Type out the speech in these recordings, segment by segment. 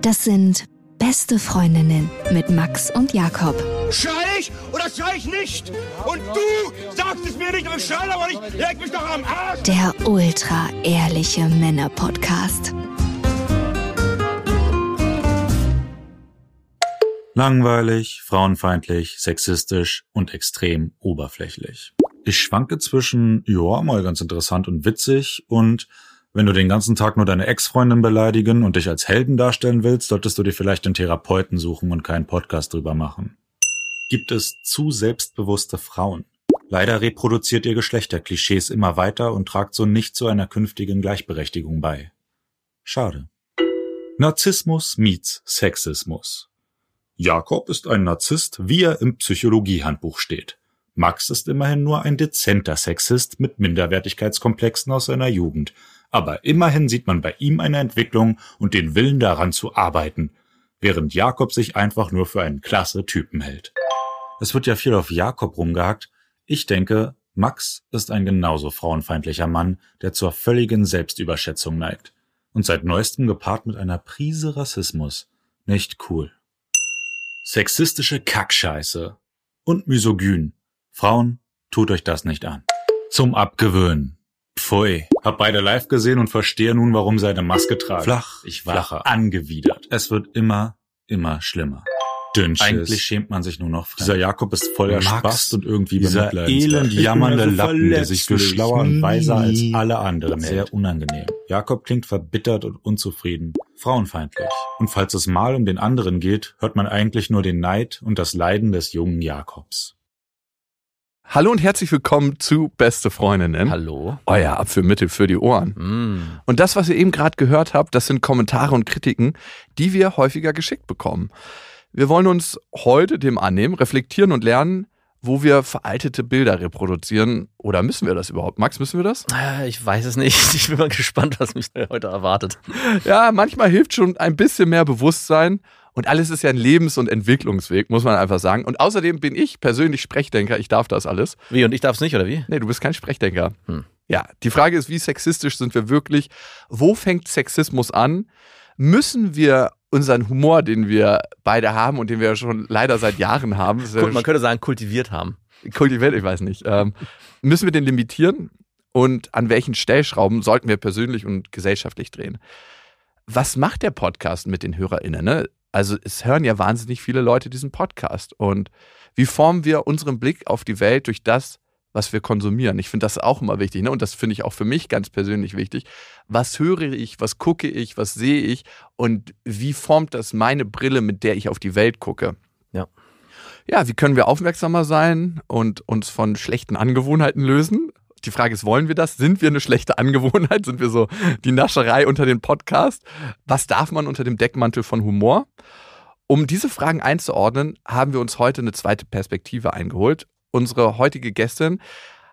Das sind beste Freundinnen mit Max und Jakob. Schrei ich oder schrei ich nicht? Und du sagst es mir nicht, aber ich schrei aber nicht. Leg mich doch am Arsch. Der ultra ehrliche Männer-Podcast. Langweilig, frauenfeindlich, sexistisch und extrem oberflächlich. Ich schwanke zwischen, ja, mal ganz interessant und witzig und wenn du den ganzen Tag nur deine Ex-Freundin beleidigen und dich als Helden darstellen willst, solltest du dir vielleicht einen Therapeuten suchen und keinen Podcast drüber machen. Gibt es zu selbstbewusste Frauen? Leider reproduziert ihr Geschlechterklischees immer weiter und tragt so nicht zu einer künftigen Gleichberechtigung bei. Schade. Narzissmus meets Sexismus. Jakob ist ein Narzisst, wie er im Psychologiehandbuch steht. Max ist immerhin nur ein dezenter Sexist mit Minderwertigkeitskomplexen aus seiner Jugend, aber immerhin sieht man bei ihm eine Entwicklung und den Willen daran zu arbeiten, während Jakob sich einfach nur für einen klasse Typen hält. Es wird ja viel auf Jakob rumgehackt. Ich denke, Max ist ein genauso frauenfeindlicher Mann, der zur völligen Selbstüberschätzung neigt. Und seit neuestem gepaart mit einer Prise Rassismus. Nicht cool. Sexistische Kackscheiße. Und misogyn. Frauen, tut euch das nicht an. Zum Abgewöhnen. Pfui. Hab beide live gesehen und verstehe nun, warum sie eine Maske tragen. Flach, ich war flacher. angewidert. Es wird immer, immer schlimmer. Dünnschiss. Eigentlich schämt man sich nur noch. Fremd. Dieser Jakob ist voller Spaß und irgendwie dieser elend jammernde Lappen, der sich für schlauer und weiser als alle anderen hält. Sehr unangenehm. Jakob klingt verbittert und unzufrieden, frauenfeindlich. Und falls es mal um den anderen geht, hört man eigentlich nur den Neid und das Leiden des jungen Jakobs. Hallo und herzlich willkommen zu Beste Freundinnen. Hallo. Euer Abführmittel für die Ohren. Mm. Und das, was ihr eben gerade gehört habt, das sind Kommentare und Kritiken, die wir häufiger geschickt bekommen. Wir wollen uns heute dem annehmen, reflektieren und lernen, wo wir veraltete Bilder reproduzieren. Oder müssen wir das überhaupt? Max, müssen wir das? Äh, Ich weiß es nicht. Ich bin mal gespannt, was mich heute erwartet. Ja, manchmal hilft schon ein bisschen mehr Bewusstsein. Und alles ist ja ein Lebens- und Entwicklungsweg, muss man einfach sagen. Und außerdem bin ich persönlich Sprechdenker. Ich darf das alles. Wie, und ich darf es nicht, oder wie? Nee, du bist kein Sprechdenker. Hm. Ja, die Frage ist, wie sexistisch sind wir wirklich? Wo fängt Sexismus an? Müssen wir unseren Humor, den wir beide haben und den wir schon leider seit Jahren haben, ja Gut, man könnte sagen, kultiviert haben. kultiviert, ich weiß nicht, ähm, müssen wir den limitieren? Und an welchen Stellschrauben sollten wir persönlich und gesellschaftlich drehen? Was macht der Podcast mit den HörerInnen? Ne? Also es hören ja wahnsinnig viele Leute diesen Podcast. Und wie formen wir unseren Blick auf die Welt durch das, was wir konsumieren? Ich finde das auch immer wichtig. Ne? Und das finde ich auch für mich ganz persönlich wichtig. Was höre ich, was gucke ich, was sehe ich und wie formt das meine Brille, mit der ich auf die Welt gucke? Ja. Ja, wie können wir aufmerksamer sein und uns von schlechten Angewohnheiten lösen? Die Frage ist, wollen wir das? Sind wir eine schlechte Angewohnheit? Sind wir so die Nascherei unter den Podcast? Was darf man unter dem Deckmantel von Humor? Um diese Fragen einzuordnen, haben wir uns heute eine zweite Perspektive eingeholt. Unsere heutige Gästin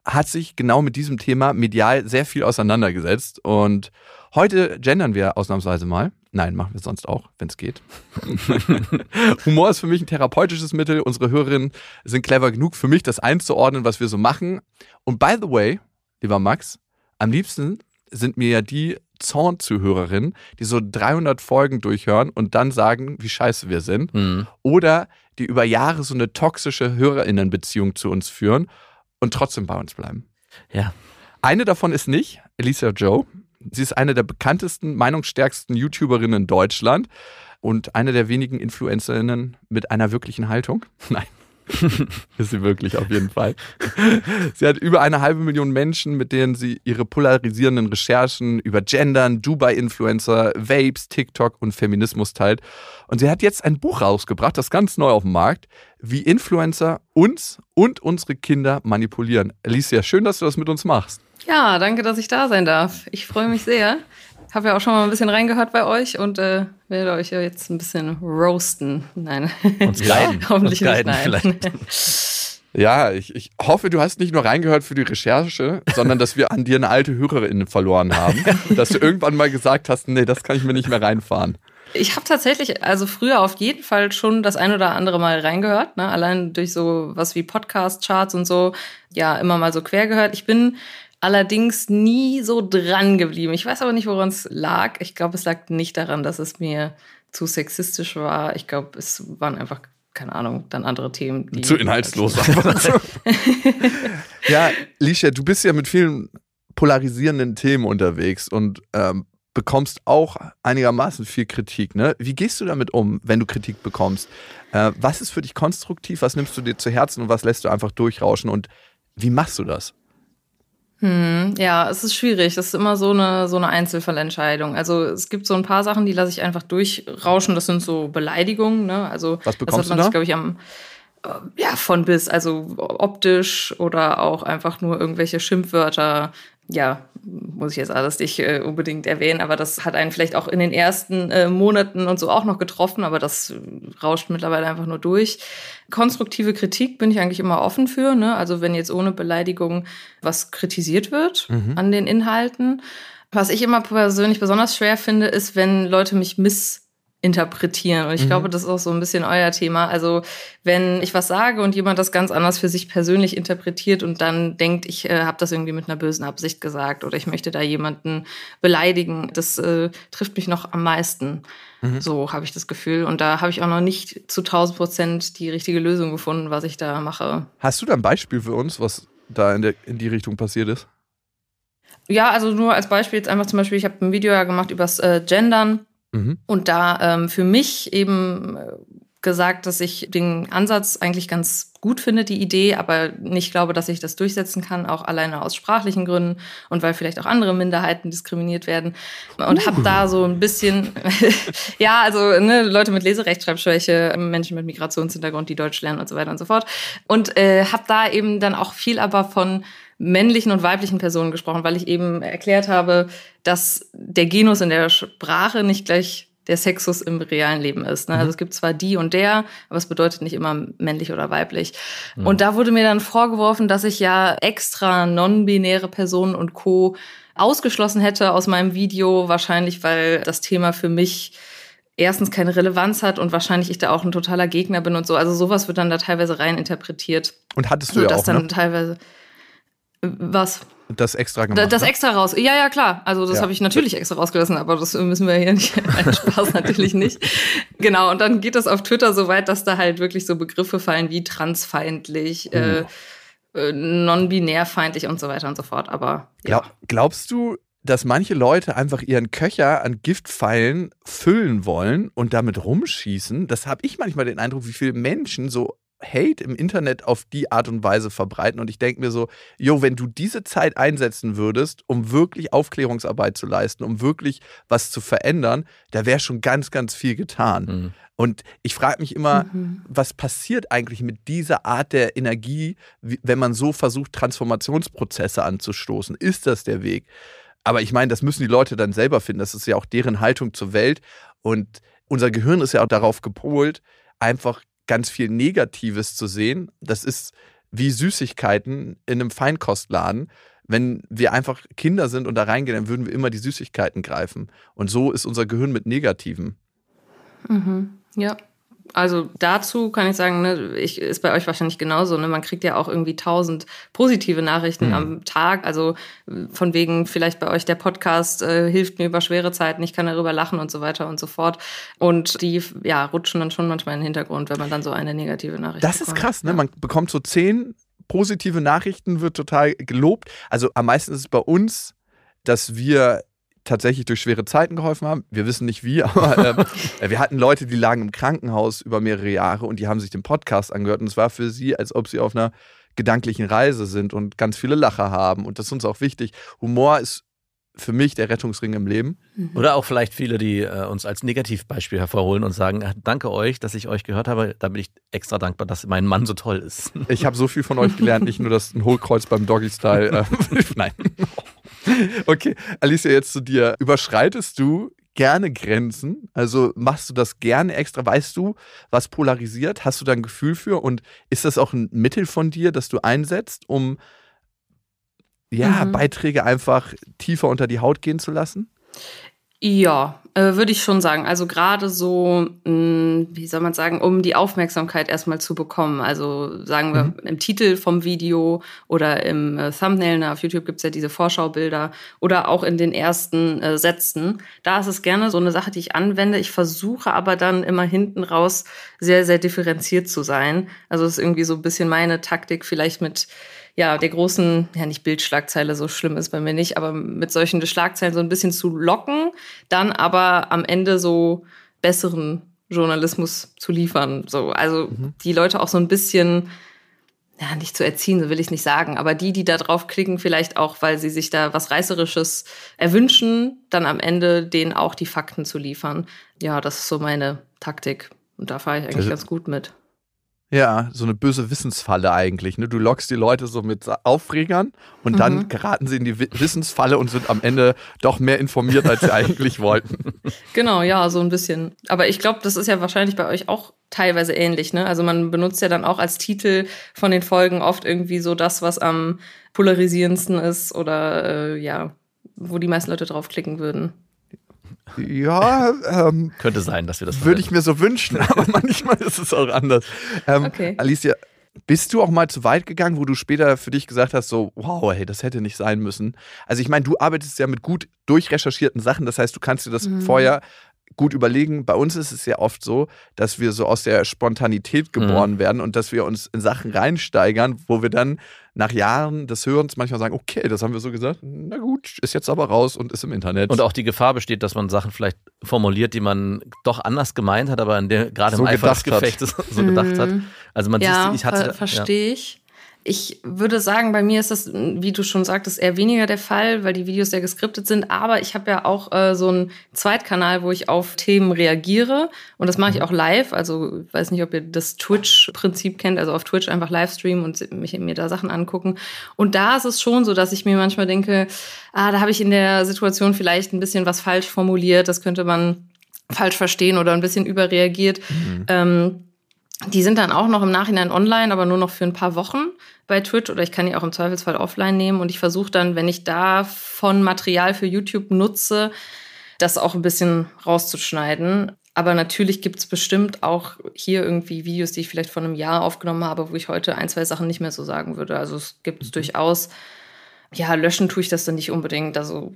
hat sich genau mit diesem Thema medial sehr viel auseinandergesetzt. Und heute gendern wir ausnahmsweise mal. Nein, machen wir sonst auch, wenn es geht. Humor ist für mich ein therapeutisches Mittel. Unsere Hörerinnen sind clever genug für mich, das einzuordnen, was wir so machen. Und by the way, lieber Max, am liebsten sind mir ja die Zorn-Zuhörerinnen, die so 300 Folgen durchhören und dann sagen, wie scheiße wir sind. Mhm. Oder die über Jahre so eine toxische Hörerinnenbeziehung zu uns führen und trotzdem bei uns bleiben. Ja. Eine davon ist nicht Elisa Joe. Sie ist eine der bekanntesten, meinungsstärksten YouTuberinnen in Deutschland und eine der wenigen Influencerinnen mit einer wirklichen Haltung. Nein. ist sie wirklich auf jeden Fall. Sie hat über eine halbe Million Menschen, mit denen sie ihre polarisierenden Recherchen über Gendern, Dubai-Influencer, Vapes, TikTok und Feminismus teilt. Und sie hat jetzt ein Buch rausgebracht, das ganz neu auf dem Markt, wie Influencer uns und unsere Kinder manipulieren. Alicia, schön, dass du das mit uns machst. Ja, danke, dass ich da sein darf. Ich freue mich sehr. Habe ja auch schon mal ein bisschen reingehört bei euch und äh, werde euch ja jetzt ein bisschen roasten. Nein. Uns guiden. Hoffentlich Uns nicht. guiden Nein. Ja, ich, ich hoffe, du hast nicht nur reingehört für die Recherche, sondern dass wir an dir eine alte Hörerin verloren haben. dass du irgendwann mal gesagt hast, nee, das kann ich mir nicht mehr reinfahren. Ich habe tatsächlich, also früher auf jeden Fall schon das ein oder andere Mal reingehört, ne? allein durch so was wie Podcast-Charts und so, ja, immer mal so quer gehört. Ich bin allerdings nie so dran geblieben. Ich weiß aber nicht, woran es lag. Ich glaube, es lag nicht daran, dass es mir zu sexistisch war. Ich glaube, es waren einfach keine Ahnung, dann andere Themen. Die Zu inhaltslos. einfach. ja, Licia, du bist ja mit vielen polarisierenden Themen unterwegs und ähm, bekommst auch einigermaßen viel Kritik. Ne? Wie gehst du damit um, wenn du Kritik bekommst? Äh, was ist für dich konstruktiv? Was nimmst du dir zu Herzen und was lässt du einfach durchrauschen? Und wie machst du das? Hm, ja, es ist schwierig. Das ist immer so eine, so eine Einzelfallentscheidung. Also es gibt so ein paar Sachen, die lasse ich einfach durchrauschen. Das sind so Beleidigungen. Ne? Also Was bekommst das hat man du da? sich, glaube ich, am äh, ja, von bis, also optisch oder auch einfach nur irgendwelche Schimpfwörter. Ja, muss ich jetzt alles nicht äh, unbedingt erwähnen, aber das hat einen vielleicht auch in den ersten äh, Monaten und so auch noch getroffen, aber das rauscht mittlerweile einfach nur durch. Konstruktive Kritik bin ich eigentlich immer offen für, ne? Also wenn jetzt ohne Beleidigung was kritisiert wird Mhm. an den Inhalten. Was ich immer persönlich besonders schwer finde, ist, wenn Leute mich missinterpretieren. Und ich Mhm. glaube, das ist auch so ein bisschen euer Thema. Also wenn ich was sage und jemand das ganz anders für sich persönlich interpretiert und dann denkt, ich äh, habe das irgendwie mit einer bösen Absicht gesagt oder ich möchte da jemanden beleidigen, das äh, trifft mich noch am meisten. Mhm. So habe ich das Gefühl. Und da habe ich auch noch nicht zu 1000 Prozent die richtige Lösung gefunden, was ich da mache. Hast du da ein Beispiel für uns, was da in, der, in die Richtung passiert ist? Ja, also nur als Beispiel jetzt einfach zum Beispiel, ich habe ein Video ja gemacht übers äh, Gendern Mhm. und da ähm, für mich eben äh, gesagt, dass ich den Ansatz eigentlich ganz gut finde, die Idee, aber nicht glaube, dass ich das durchsetzen kann, auch alleine aus sprachlichen Gründen und weil vielleicht auch andere Minderheiten diskriminiert werden. Und habe da so ein bisschen, ja, also ne, Leute mit Leserechtschreibschwäche, Menschen mit Migrationshintergrund, die Deutsch lernen und so weiter und so fort. Und äh, habe da eben dann auch viel aber von männlichen und weiblichen Personen gesprochen, weil ich eben erklärt habe, dass der Genus in der Sprache nicht gleich der Sexus im realen Leben ist. Ne? Also es gibt zwar die und der, aber es bedeutet nicht immer männlich oder weiblich. Und da wurde mir dann vorgeworfen, dass ich ja extra non-binäre Personen und Co. ausgeschlossen hätte aus meinem Video, wahrscheinlich weil das Thema für mich erstens keine Relevanz hat und wahrscheinlich ich da auch ein totaler Gegner bin und so. Also sowas wird dann da teilweise rein interpretiert. Und hattest du So ja dass auch, dann ne? teilweise was? Das extra gemacht. Das ne? extra raus. Ja, ja, klar. Also das Ja. habe ich natürlich extra rausgelassen, aber das müssen wir hier nicht. Nein, Spaß natürlich nicht. Genau, und dann geht das auf Twitter so weit, dass da halt wirklich so Begriffe fallen wie transfeindlich, äh, äh, non-binärfeindlich und so weiter und so fort. Aber ja. Glaub, glaubst du, dass manche Leute einfach ihren Köcher an Giftpfeilen füllen wollen und damit rumschießen? Das habe ich manchmal den Eindruck, wie viele Menschen so Hate im Internet auf die Art und Weise verbreiten. Und ich denke mir so, jo, wenn du diese Zeit einsetzen würdest, um wirklich Aufklärungsarbeit zu leisten, um wirklich was zu verändern, da wäre schon ganz, ganz viel getan. Mhm. Und ich frage mich immer, Mhm. was passiert eigentlich mit dieser Art der Energie, wenn man so versucht, Transformationsprozesse anzustoßen? Ist das der Weg? Aber ich meine, das müssen die Leute dann selber finden. Das ist ja auch deren Haltung zur Welt. Und unser Gehirn ist ja auch darauf gepolt, einfach ganz viel Negatives zu sehen. Das ist wie Süßigkeiten in einem Feinkostladen. Wenn wir einfach Kinder sind und da reingehen, dann würden wir immer die Süßigkeiten greifen. Und so ist unser Gehirn mit Negativen. Mhm. Ja. Also dazu kann ich sagen, ne, ich, ist bei euch wahrscheinlich genauso. Ne? Man kriegt ja auch irgendwie tausend positive Nachrichten Mhm. am Tag. Also von wegen vielleicht bei euch der Podcast äh, hilft mir über schwere Zeiten, ich kann darüber lachen und so weiter und so fort. Und die ja, rutschen dann schon manchmal in den Hintergrund, wenn man dann so eine negative Nachricht Das ist bekommt. krass, ne? Ja. Man bekommt so zehn positive Nachrichten, wird total gelobt. Also am meisten ist es bei uns, dass wir tatsächlich durch schwere Zeiten geholfen haben. Wir wissen nicht wie, aber ähm, wir hatten Leute, die lagen im Krankenhaus über mehrere Jahre und die haben sich den Podcast angehört und es war für sie, als ob sie auf einer gedanklichen Reise sind und ganz viele Lacher haben und das ist uns auch wichtig. Humor ist für mich der Rettungsring im Leben. Oder auch vielleicht viele, die äh, uns als Negativbeispiel hervorholen und sagen, äh, danke euch, dass ich euch gehört habe. Da bin ich extra dankbar, dass mein Mann so toll ist. Ich habe so viel von euch gelernt, nicht nur das ein Hohlkreuz beim Doggy-Style. Äh, nein. Okay, Alicia, jetzt zu dir. Überschreitest du gerne Grenzen? Also machst du das gerne extra? Weißt du, was polarisiert? Hast du da ein Gefühl für? Und ist das auch ein Mittel von dir, das du einsetzt, um ja, Mhm. Beiträge einfach tiefer unter die Haut gehen zu lassen? Ja, äh, würde ich schon sagen. Also gerade so, mh, wie soll man sagen, um die Aufmerksamkeit erstmal zu bekommen. Also sagen wir mhm. im Titel vom Video oder im äh, Thumbnail, na, auf YouTube gibt's ja diese Vorschaubilder oder auch in den ersten äh, Sätzen. Da ist es gerne so eine Sache, die ich anwende. Ich versuche aber dann immer hinten raus sehr, sehr differenziert zu sein. Also es ist irgendwie so ein bisschen meine Taktik, vielleicht mit ja, der großen, ja nicht Bildschlagzeile, so schlimm ist bei mir nicht, aber mit solchen Schlagzeilen so ein bisschen zu locken, dann aber am Ende so besseren Journalismus zu liefern. So, also mhm. die Leute auch so ein bisschen, ja, nicht zu erziehen, so will ich nicht sagen, aber die, die da drauf klicken, vielleicht auch, weil sie sich da was Reißerisches erwünschen, dann am Ende denen auch die Fakten zu liefern. Ja, das ist so meine Taktik. Und da fahre ich eigentlich also, ganz gut mit. Ja, so eine böse Wissensfalle eigentlich. Ne? Du lockst die Leute so mit Aufregern und mhm. dann geraten sie in die Wissensfalle und sind am Ende doch mehr informiert, als sie eigentlich wollten. Genau, ja, so ein bisschen. Aber ich glaube, das ist ja wahrscheinlich bei euch auch teilweise ähnlich. Ne? Also man benutzt ja dann auch als Titel von den Folgen oft irgendwie so das, was am polarisierendsten ist oder äh, ja, wo die meisten Leute draufklicken würden. Ja, ähm, könnte sein, dass wir das würde ich mir so wünschen, aber manchmal ist es auch anders. Ähm, okay. Alicia, bist du auch mal zu weit gegangen, wo du später für dich gesagt hast, so, wow, hey, das hätte nicht sein müssen? Also ich meine, du arbeitest ja mit gut durchrecherchierten Sachen, das heißt, du kannst dir das mhm. vorher gut überlegen. Bei uns ist es ja oft so, dass wir so aus der Spontanität geboren mhm. werden und dass wir uns in Sachen reinsteigern, wo wir dann nach Jahren des Hörens manchmal sagen, okay, das haben wir so gesagt, na gut, ist jetzt aber raus und ist im Internet. Und auch die Gefahr besteht, dass man Sachen vielleicht formuliert, die man doch anders gemeint hat, aber in der, gerade so im Eifer des Gefechtes so gedacht hat. Mhm. Also man ja, sieht, ich hatte, ver verstehe ich. Ich würde sagen, bei mir ist das, wie du schon sagtest, eher weniger der Fall, weil die Videos ja geskriptet sind. Aber ich habe ja auch äh, so einen Zweitkanal, wo ich auf Themen reagiere. Und das mache ich mhm. auch live. Also ich weiß nicht, ob ihr das Twitch-Prinzip kennt. Also auf Twitch einfach Livestreamen und mich, mir da Sachen angucken. Und da ist es schon so, dass ich mir manchmal denke, ah, da habe ich in der Situation vielleicht ein bisschen was falsch formuliert. Das könnte man falsch verstehen oder ein bisschen überreagiert. Mhm. Ähm, die sind dann auch noch im Nachhinein online, aber nur noch für ein paar Wochen bei Twitch oder ich kann die auch im Zweifelsfall offline nehmen und ich versuche dann, wenn ich davon Material für YouTube nutze, das auch ein bisschen rauszuschneiden. Aber natürlich gibt es bestimmt auch hier irgendwie Videos, die ich vielleicht vor einem Jahr aufgenommen habe, wo ich heute ein, zwei Sachen nicht mehr so sagen würde. Also es gibt es mhm. durchaus. Ja, löschen tue ich das dann nicht unbedingt. Also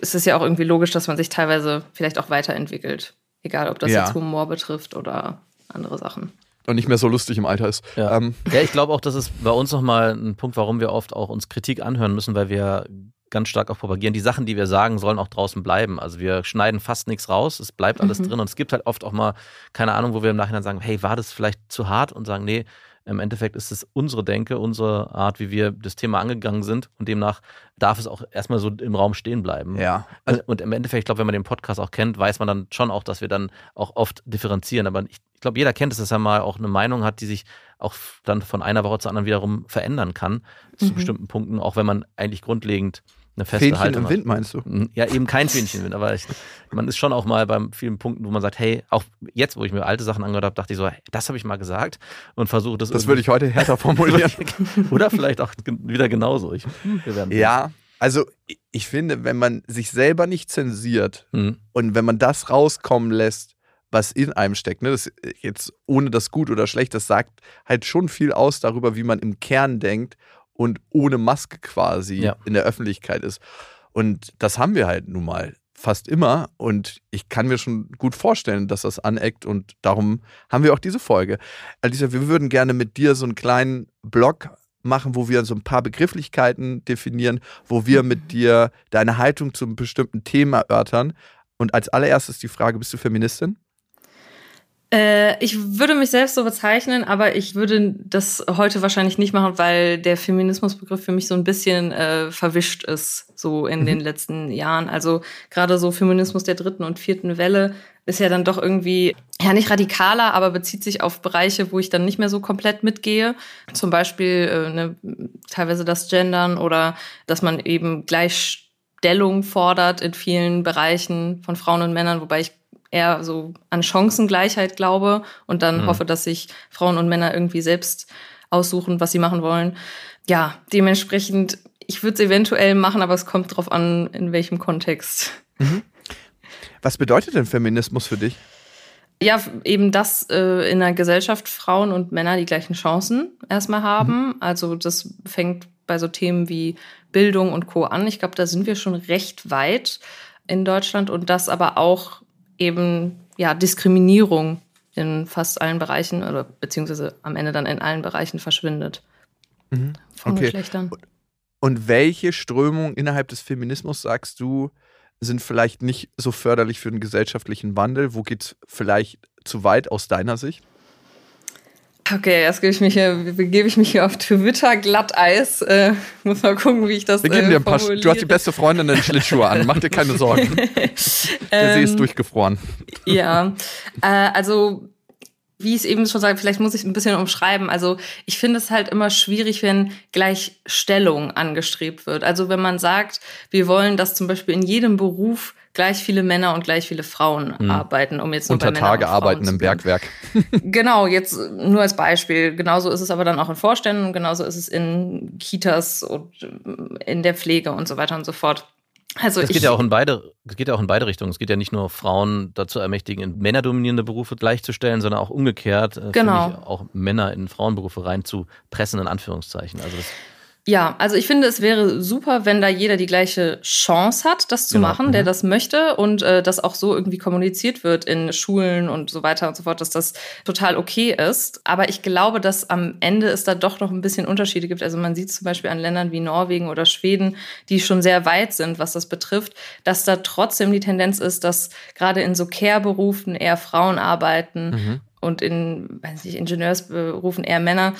es ist ja auch irgendwie logisch, dass man sich teilweise vielleicht auch weiterentwickelt. Egal, ob das ja. jetzt Humor betrifft oder andere Sachen und nicht mehr so lustig im Alter ist. Ja, ähm. ja ich glaube auch, das ist bei uns nochmal ein Punkt, warum wir oft auch uns Kritik anhören müssen, weil wir ganz stark auch propagieren. Die Sachen, die wir sagen, sollen auch draußen bleiben. Also wir schneiden fast nichts raus, es bleibt alles mhm. drin und es gibt halt oft auch mal, keine Ahnung, wo wir im Nachhinein sagen, hey, war das vielleicht zu hart und sagen, nee, im Endeffekt ist es unsere Denke, unsere Art, wie wir das Thema angegangen sind und demnach darf es auch erstmal so im Raum stehen bleiben. Ja. Also, und im Endeffekt, ich glaube, wenn man den Podcast auch kennt, weiß man dann schon auch, dass wir dann auch oft differenzieren. Aber ich, ich glaube, jeder kennt es, dass er mal auch eine Meinung hat, die sich auch dann von einer Woche zur anderen wiederum verändern kann, mhm. zu bestimmten Punkten, auch wenn man eigentlich grundlegend eine feste Fähnchen Haltung im Wind meinst du? Hm, ja, eben kein Fähnchen im Wind, aber ich, man ist schon auch mal bei vielen Punkten, wo man sagt, hey, auch jetzt, wo ich mir alte Sachen angehört habe, dachte ich so, hey, das habe ich mal gesagt und versuche das. Das würde ich heute härter formulieren. Oder vielleicht auch wieder genauso. Ich, ja, also ich finde, wenn man sich selber nicht zensiert mhm. und wenn man das rauskommen lässt, was in einem steckt, ne, das jetzt ohne das gut oder schlecht, das sagt halt schon viel aus darüber, wie man im Kern denkt und ohne Maske quasi ja. in der Öffentlichkeit ist. Und das haben wir halt nun mal fast immer. Und ich kann mir schon gut vorstellen, dass das aneckt. Und darum haben wir auch diese Folge. Alicia, wir würden gerne mit dir so einen kleinen Blog machen, wo wir so ein paar Begrifflichkeiten definieren, wo wir mit dir deine Haltung zu einem bestimmten Thema erörtern. Und als allererstes die Frage, bist du Feministin? Äh, ich würde mich selbst so bezeichnen, aber ich würde das heute wahrscheinlich nicht machen, weil der Feminismusbegriff für mich so ein bisschen äh, verwischt ist, so in mhm. den letzten Jahren. Also gerade so Feminismus der dritten und vierten Welle ist ja dann doch irgendwie, ja nicht radikaler, aber bezieht sich auf Bereiche, wo ich dann nicht mehr so komplett mitgehe. Zum Beispiel äh, ne, teilweise das Gendern oder dass man eben Gleichstellung fordert in vielen Bereichen von Frauen und Männern, wobei ich eher so an Chancengleichheit glaube und dann mhm. hoffe, dass sich Frauen und Männer irgendwie selbst aussuchen, was sie machen wollen. Ja, dementsprechend, ich würde es eventuell machen, aber es kommt drauf an, in welchem Kontext. Mhm. Was bedeutet denn Feminismus für dich? Ja, eben, dass äh, in einer Gesellschaft Frauen und Männer die gleichen Chancen erstmal haben. Mhm. Also das fängt bei so Themen wie Bildung und Co. an. Ich glaube, da sind wir schon recht weit in Deutschland und das aber auch eben ja Diskriminierung in fast allen Bereichen oder beziehungsweise am Ende dann in allen Bereichen verschwindet. Mhm. Von okay. Geschlechtern. Und welche Strömungen innerhalb des Feminismus sagst du, sind vielleicht nicht so förderlich für den gesellschaftlichen Wandel? Wo geht es vielleicht zu weit aus deiner Sicht? Okay, jetzt gebe ich mich hier, begebe ich mich hier auf Twitter Glatteis. Äh, muss mal gucken, wie ich das. Wir geben äh, dir ein paar, du hast die beste Freundin in Schlittschuhe an. Mach dir keine Sorgen. Der See ist ähm, durchgefroren. Ja, äh, also wie ich es eben schon sage, vielleicht muss ich ein bisschen umschreiben. Also ich finde es halt immer schwierig, wenn Gleichstellung angestrebt wird. Also wenn man sagt, wir wollen, dass zum Beispiel in jedem Beruf gleich viele Männer und gleich viele Frauen hm. arbeiten, um jetzt nur Unter bei Tage arbeiten im Bergwerk. genau, jetzt nur als Beispiel. Genauso ist es aber dann auch in Vorständen und genauso ist es in Kitas und in der Pflege und so weiter und so fort. Also es geht ja auch in beide, es geht ja auch in beide Richtungen. Es geht ja nicht nur Frauen dazu ermächtigen, in männerdominierende Berufe gleichzustellen, sondern auch umgekehrt, äh, genau. auch Männer in Frauenberufe reinzupressen, in Anführungszeichen. Also das ja, also ich finde, es wäre super, wenn da jeder die gleiche Chance hat, das zu genau. machen, der mhm. das möchte und äh, das auch so irgendwie kommuniziert wird in Schulen und so weiter und so fort, dass das total okay ist. Aber ich glaube, dass am Ende es da doch noch ein bisschen Unterschiede gibt. Also man sieht zum Beispiel an Ländern wie Norwegen oder Schweden, die schon sehr weit sind, was das betrifft, dass da trotzdem die Tendenz ist, dass gerade in so Care-Berufen eher Frauen arbeiten mhm und in weiß nicht, Ingenieursberufen eher Männer.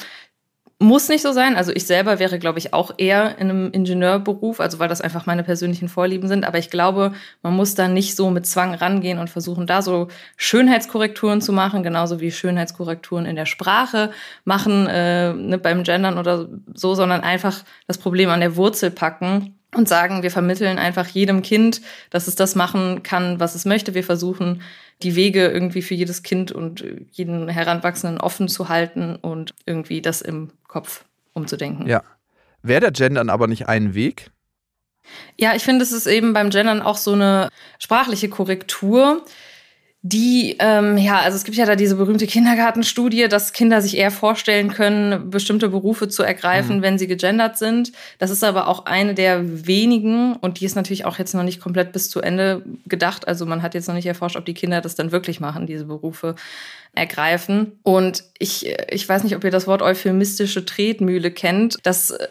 Muss nicht so sein. Also ich selber wäre, glaube ich, auch eher in einem Ingenieurberuf, also weil das einfach meine persönlichen Vorlieben sind. Aber ich glaube, man muss da nicht so mit Zwang rangehen und versuchen, da so Schönheitskorrekturen zu machen, genauso wie Schönheitskorrekturen in der Sprache machen, äh, ne, beim Gendern oder so, sondern einfach das Problem an der Wurzel packen und sagen, wir vermitteln einfach jedem Kind, dass es das machen kann, was es möchte. Wir versuchen, die Wege irgendwie für jedes Kind und jeden Heranwachsenden offen zu halten und irgendwie das im Kopf umzudenken. Ja. Wäre der Gendern aber nicht ein Weg? Ja, ich finde, es ist eben beim Gendern auch so eine sprachliche Korrektur die, ähm, ja, also es gibt ja da diese berühmte Kindergartenstudie, dass Kinder sich eher vorstellen können, bestimmte Berufe zu ergreifen, mhm. wenn sie gegendert sind. Das ist aber auch eine der wenigen und die ist natürlich auch jetzt noch nicht komplett bis zu Ende gedacht. Also man hat jetzt noch nicht erforscht, ob die Kinder das dann wirklich machen, diese Berufe ergreifen. Und ich, ich weiß nicht, ob ihr das Wort euphemistische Tretmühle kennt. Das äh,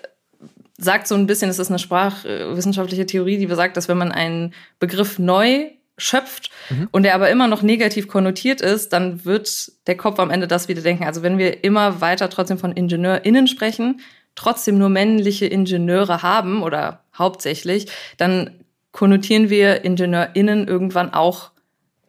sagt so ein bisschen, es ist eine sprachwissenschaftliche Theorie, die besagt, dass wenn man einen Begriff neu schöpft mhm. und der aber immer noch negativ konnotiert ist, dann wird der Kopf am Ende das wieder denken. Also wenn wir immer weiter trotzdem von IngenieurInnen sprechen, trotzdem nur männliche Ingenieure haben oder hauptsächlich, dann konnotieren wir IngenieurInnen irgendwann auch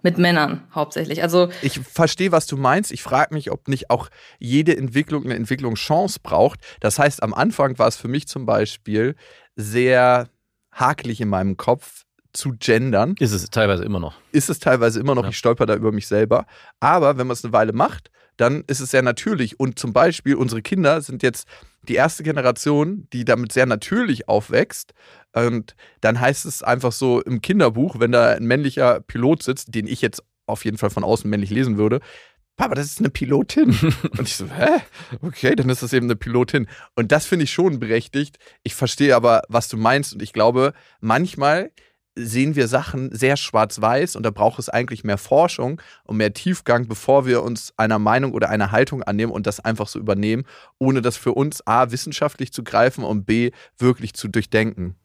mit Männern hauptsächlich. Also ich verstehe, was du meinst. Ich frage mich, ob nicht auch jede Entwicklung eine Entwicklungschance braucht. Das heißt, am Anfang war es für mich zum Beispiel sehr hakelig in meinem Kopf, zu gendern. Ist es teilweise immer noch. Ist es teilweise immer noch. Ja. Ich stolper da über mich selber. Aber wenn man es eine Weile macht, dann ist es sehr natürlich. Und zum Beispiel, unsere Kinder sind jetzt die erste Generation, die damit sehr natürlich aufwächst. Und dann heißt es einfach so im Kinderbuch, wenn da ein männlicher Pilot sitzt, den ich jetzt auf jeden Fall von außen männlich lesen würde, Papa, das ist eine Pilotin. Und ich so, hä? Okay, dann ist das eben eine Pilotin. Und das finde ich schon berechtigt. Ich verstehe aber, was du meinst. Und ich glaube, manchmal sehen wir Sachen sehr schwarz-weiß und da braucht es eigentlich mehr Forschung und mehr Tiefgang, bevor wir uns einer Meinung oder einer Haltung annehmen und das einfach so übernehmen, ohne das für uns A wissenschaftlich zu greifen und B wirklich zu durchdenken.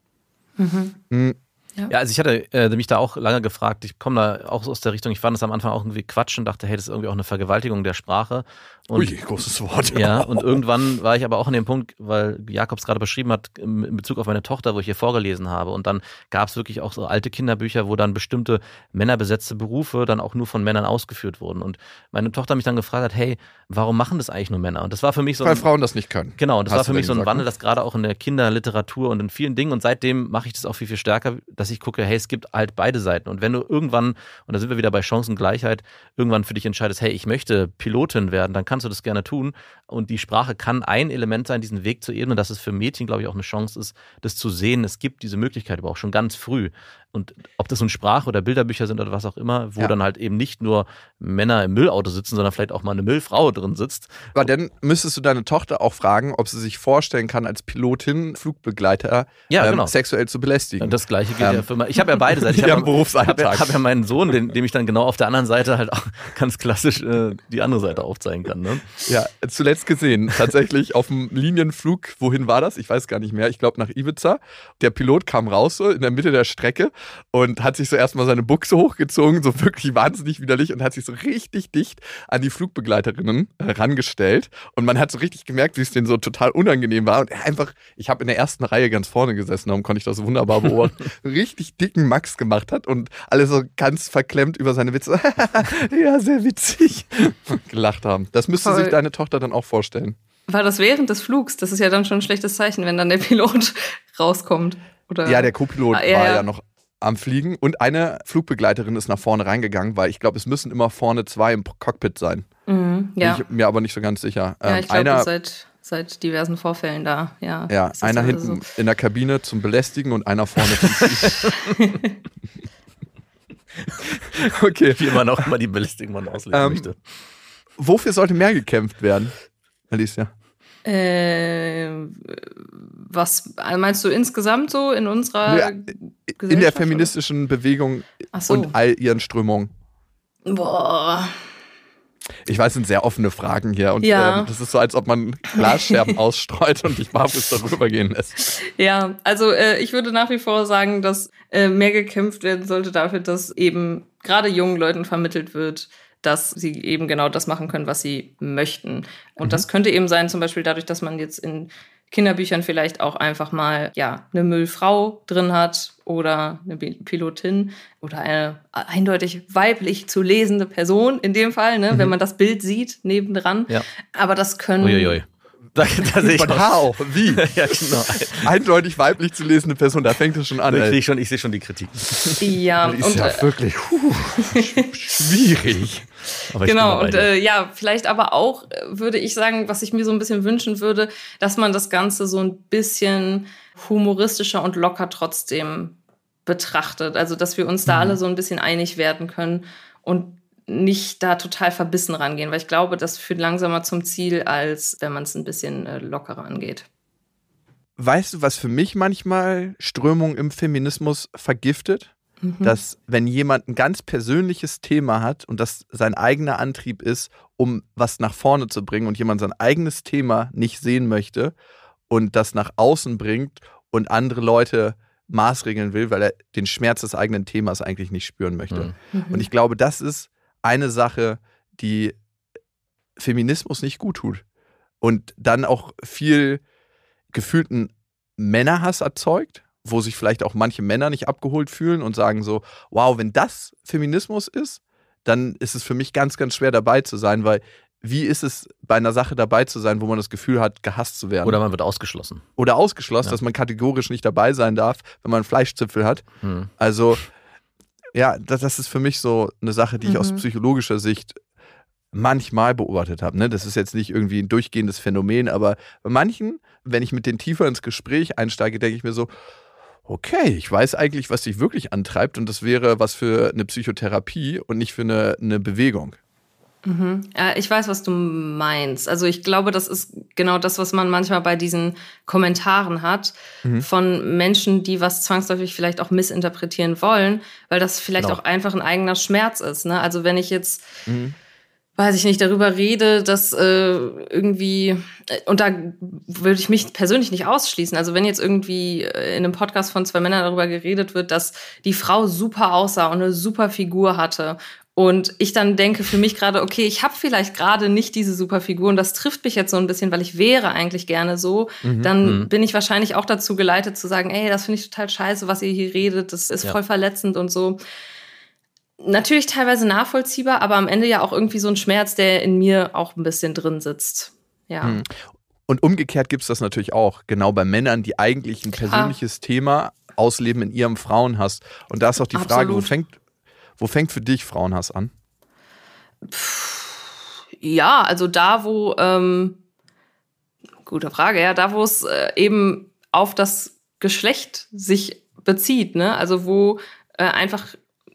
Mhm. Ja. ja, also ich hatte äh, mich da auch lange gefragt, ich komme da auch aus der Richtung, ich fand das am Anfang auch irgendwie Quatsch und dachte, hey, das ist irgendwie auch eine Vergewaltigung der Sprache. Und, Ui, großes Wort. Ja, und irgendwann war ich aber auch an dem Punkt, weil Jakob es gerade beschrieben hat, in Bezug auf meine Tochter, wo ich hier vorgelesen habe. Und dann gab es wirklich auch so alte Kinderbücher, wo dann bestimmte männerbesetzte Berufe dann auch nur von Männern ausgeführt wurden. Und meine Tochter mich dann gefragt hat, hey, warum machen das eigentlich nur Männer? Und das war für mich so. Weil ein, Frauen das nicht können. Genau, und das war für mich so ein gesagt, Wandel, ne? das gerade auch in der Kinderliteratur und in vielen Dingen. Und seitdem mache ich das auch viel, viel stärker, dass ich gucke, hey, es gibt halt beide Seiten. Und wenn du irgendwann, und da sind wir wieder bei Chancengleichheit, irgendwann für dich entscheidest, hey, ich möchte Pilotin werden, dann kannst du das gerne tun. Und die Sprache kann ein Element sein, diesen Weg zu ebnen, dass es für Mädchen, glaube ich, auch eine Chance ist, das zu sehen. Es gibt diese Möglichkeit aber auch schon ganz früh. Und ob das nun Sprach- oder Bilderbücher sind oder was auch immer, wo ja. dann halt eben nicht nur Männer im Müllauto sitzen, sondern vielleicht auch mal eine Müllfrau drin sitzt. Aber dann müsstest du deine Tochter auch fragen, ob sie sich vorstellen kann, als Pilotin Flugbegleiter ja, ähm, genau. sexuell zu belästigen. Das gleiche gilt ähm, ja für Ich habe ja beide Seiten. Ich habe hab ja, hab ja meinen Sohn, den, dem ich dann genau auf der anderen Seite halt auch ganz klassisch äh, die andere Seite aufzeigen kann. Ne? Ja, zuletzt gesehen, tatsächlich auf dem Linienflug, wohin war das? Ich weiß gar nicht mehr. Ich glaube nach Ibiza. Der Pilot kam raus so in der Mitte der Strecke und hat sich so erstmal seine Buchse hochgezogen, so wirklich wahnsinnig widerlich und hat sich so richtig dicht an die Flugbegleiterinnen herangestellt. Und man hat so richtig gemerkt, wie es denen so total unangenehm war. Und er einfach, ich habe in der ersten Reihe ganz vorne gesessen, darum konnte ich das wunderbar beobachten, richtig dicken Max gemacht hat und alle so ganz verklemmt über seine Witze, ja, sehr witzig, gelacht haben. Das müsste Voll. sich deine Tochter dann auch vorstellen. War das während des Flugs? Das ist ja dann schon ein schlechtes Zeichen, wenn dann der Pilot rauskommt. Oder? Ja, der Co-Pilot ah, ja, war ja noch am Fliegen und eine Flugbegleiterin ist nach vorne reingegangen, weil ich glaube, es müssen immer vorne zwei im Cockpit sein. Mhm, ja. Bin ich mir aber nicht so ganz sicher. Ja, ich ähm, glaube, seit, seit diversen Vorfällen da. Ja, ja einer hinten so. in der Kabine zum Belästigen und einer vorne zum Fliegen. okay. Wie man auch immer die Belästigung man auslegen ähm, möchte. Wofür sollte mehr gekämpft werden, Alicia? Äh, was meinst du insgesamt so in unserer ja, in der feministischen oder? Bewegung so. und all ihren Strömungen? Boah. Ich weiß, sind sehr offene Fragen hier und ja. äh, das ist so, als ob man Glasscherben ausstreut und dich barfuß darüber gehen lässt. Ja, also äh, ich würde nach wie vor sagen, dass äh, mehr gekämpft werden sollte dafür, dass eben gerade jungen Leuten vermittelt wird, dass sie eben genau das machen können, was sie möchten. Und mhm. das könnte eben sein, zum Beispiel dadurch, dass man jetzt in Kinderbüchern vielleicht auch einfach mal ja eine Müllfrau drin hat oder eine Pilotin oder eine eindeutig weiblich zu lesende Person in dem Fall, ne, mhm. wenn man das Bild sieht nebendran. Ja. Aber das können Uiuiui. Da, da sehe ich Von how? Wie? ja, genau. Eindeutig weiblich zu lesende Person, da fängt es schon an. Ich sehe schon, seh schon die Kritik. Ja, das ist und, ja äh, wirklich puh, schwierig. genau, und äh, ja, vielleicht aber auch äh, würde ich sagen, was ich mir so ein bisschen wünschen würde, dass man das Ganze so ein bisschen humoristischer und locker trotzdem betrachtet. Also, dass wir uns da mhm. alle so ein bisschen einig werden können und nicht da total verbissen rangehen, weil ich glaube, das führt langsamer zum Ziel, als wenn man es ein bisschen äh, lockerer angeht. Weißt du, was für mich manchmal Strömung im Feminismus vergiftet? Mhm. Dass, wenn jemand ein ganz persönliches Thema hat und das sein eigener Antrieb ist, um was nach vorne zu bringen und jemand sein eigenes Thema nicht sehen möchte und das nach außen bringt und andere Leute maßregeln will, weil er den Schmerz des eigenen Themas eigentlich nicht spüren möchte. Mhm. Und ich glaube, das ist eine Sache, die Feminismus nicht gut tut. Und dann auch viel gefühlten Männerhass erzeugt, wo sich vielleicht auch manche Männer nicht abgeholt fühlen und sagen so, wow, wenn das Feminismus ist, dann ist es für mich ganz, ganz schwer dabei zu sein, weil wie ist es bei einer Sache dabei zu sein, wo man das Gefühl hat, gehasst zu werden? Oder man wird ausgeschlossen. Oder ausgeschlossen, ja. dass man kategorisch nicht dabei sein darf, wenn man einen Fleischzipfel hat. Hm. Also ja, das, das ist für mich so eine Sache, die ich aus mhm. psychologischer Sicht manchmal beobachtet habe. Ne? Das ist jetzt nicht irgendwie ein durchgehendes Phänomen, aber bei manchen, wenn ich mit denen tiefer ins Gespräch einsteige, denke ich mir so, okay, ich weiß eigentlich, was dich wirklich antreibt und das wäre was für eine Psychotherapie und nicht für eine, eine Bewegung. Mhm. Ja, ich weiß, was du meinst. Also ich glaube, das ist genau das, was man manchmal bei diesen Kommentaren hat mhm. von Menschen, die was zwangsläufig vielleicht auch missinterpretieren wollen, weil das vielleicht genau. auch einfach ein eigener Schmerz ist. Ne? Also wenn ich jetzt, mhm. weiß ich nicht, darüber rede, dass äh, irgendwie, äh, und da würde ich mich persönlich nicht ausschließen. Also wenn jetzt irgendwie äh, in einem Podcast von zwei Männern darüber geredet wird, dass die Frau super aussah und eine super Figur hatte und ich dann denke für mich gerade, okay, ich habe vielleicht gerade nicht diese Superfigur und das trifft mich jetzt so ein bisschen, weil ich wäre eigentlich gerne so. Mhm. Dann mhm. bin ich wahrscheinlich auch dazu geleitet zu sagen, ey, das finde ich total scheiße, was ihr hier redet, das ist ja. voll verletzend und so. Natürlich teilweise nachvollziehbar, aber am Ende ja auch irgendwie so ein Schmerz, der in mir auch ein bisschen drin sitzt. Ja. Mhm. Und umgekehrt gibt es das natürlich auch, genau bei Männern, die eigentlich ein Klar. persönliches Thema ausleben in ihrem Frauenhass. Und da ist auch die Absolut. Frage, wo fängt, wo fängt für dich Frauenhass an? Ja, also da, wo, ähm, gute Frage, ja, da, wo es äh, eben auf das Geschlecht sich bezieht, ne? Also wo äh, einfach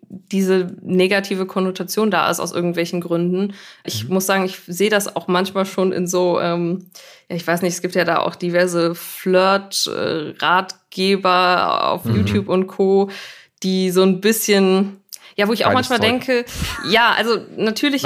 diese negative Konnotation da ist aus irgendwelchen Gründen. Ich muss sagen, ich sehe das auch manchmal schon in so, ähm, ja, ich weiß nicht, es gibt ja da auch diverse Flirt-Ratgeber auf YouTube und Co., die so ein bisschen, ja, wo ich auch manchmal Zeug. denke, ja, also natürlich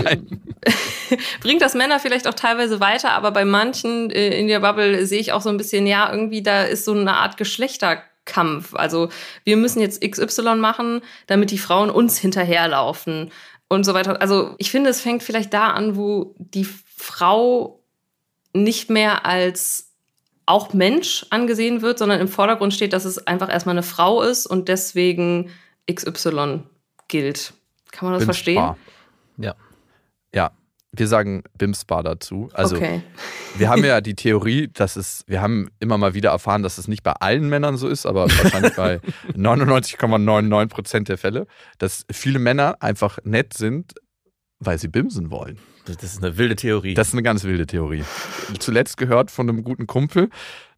bringt das Männer vielleicht auch teilweise weiter, aber bei manchen äh, in der Bubble sehe ich auch so ein bisschen, ja, irgendwie da ist so eine Art Geschlechterkampf. Also wir müssen jetzt XY machen, damit die Frauen uns hinterherlaufen und so weiter. Also ich finde, es fängt vielleicht da an, wo die Frau nicht mehr als auch Mensch angesehen wird, sondern im Vordergrund steht, dass es einfach erstmal eine Frau ist und deswegen XY gilt. Kann man das verstehen? Bimsbar. Ja. Ja, wir sagen Bimsbar dazu. Also okay. wir haben ja die Theorie, dass es, wir haben immer mal wieder erfahren, dass es nicht bei allen Männern so ist, aber wahrscheinlich bei 99,99 Prozent der Fälle, dass viele Männer einfach nett sind, weil sie bimsen wollen. Das ist eine wilde Theorie. Das ist eine ganz wilde Theorie. Zuletzt gehört von einem guten Kumpel,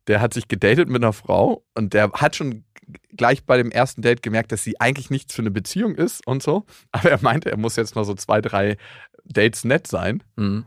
der hat sich gedatet mit einer Frau und der hat schon gleich bei dem ersten Date gemerkt, dass sie eigentlich nichts für eine Beziehung ist und so. Aber er meinte, er muss jetzt noch so zwei, drei Dates nett sein. Mhm.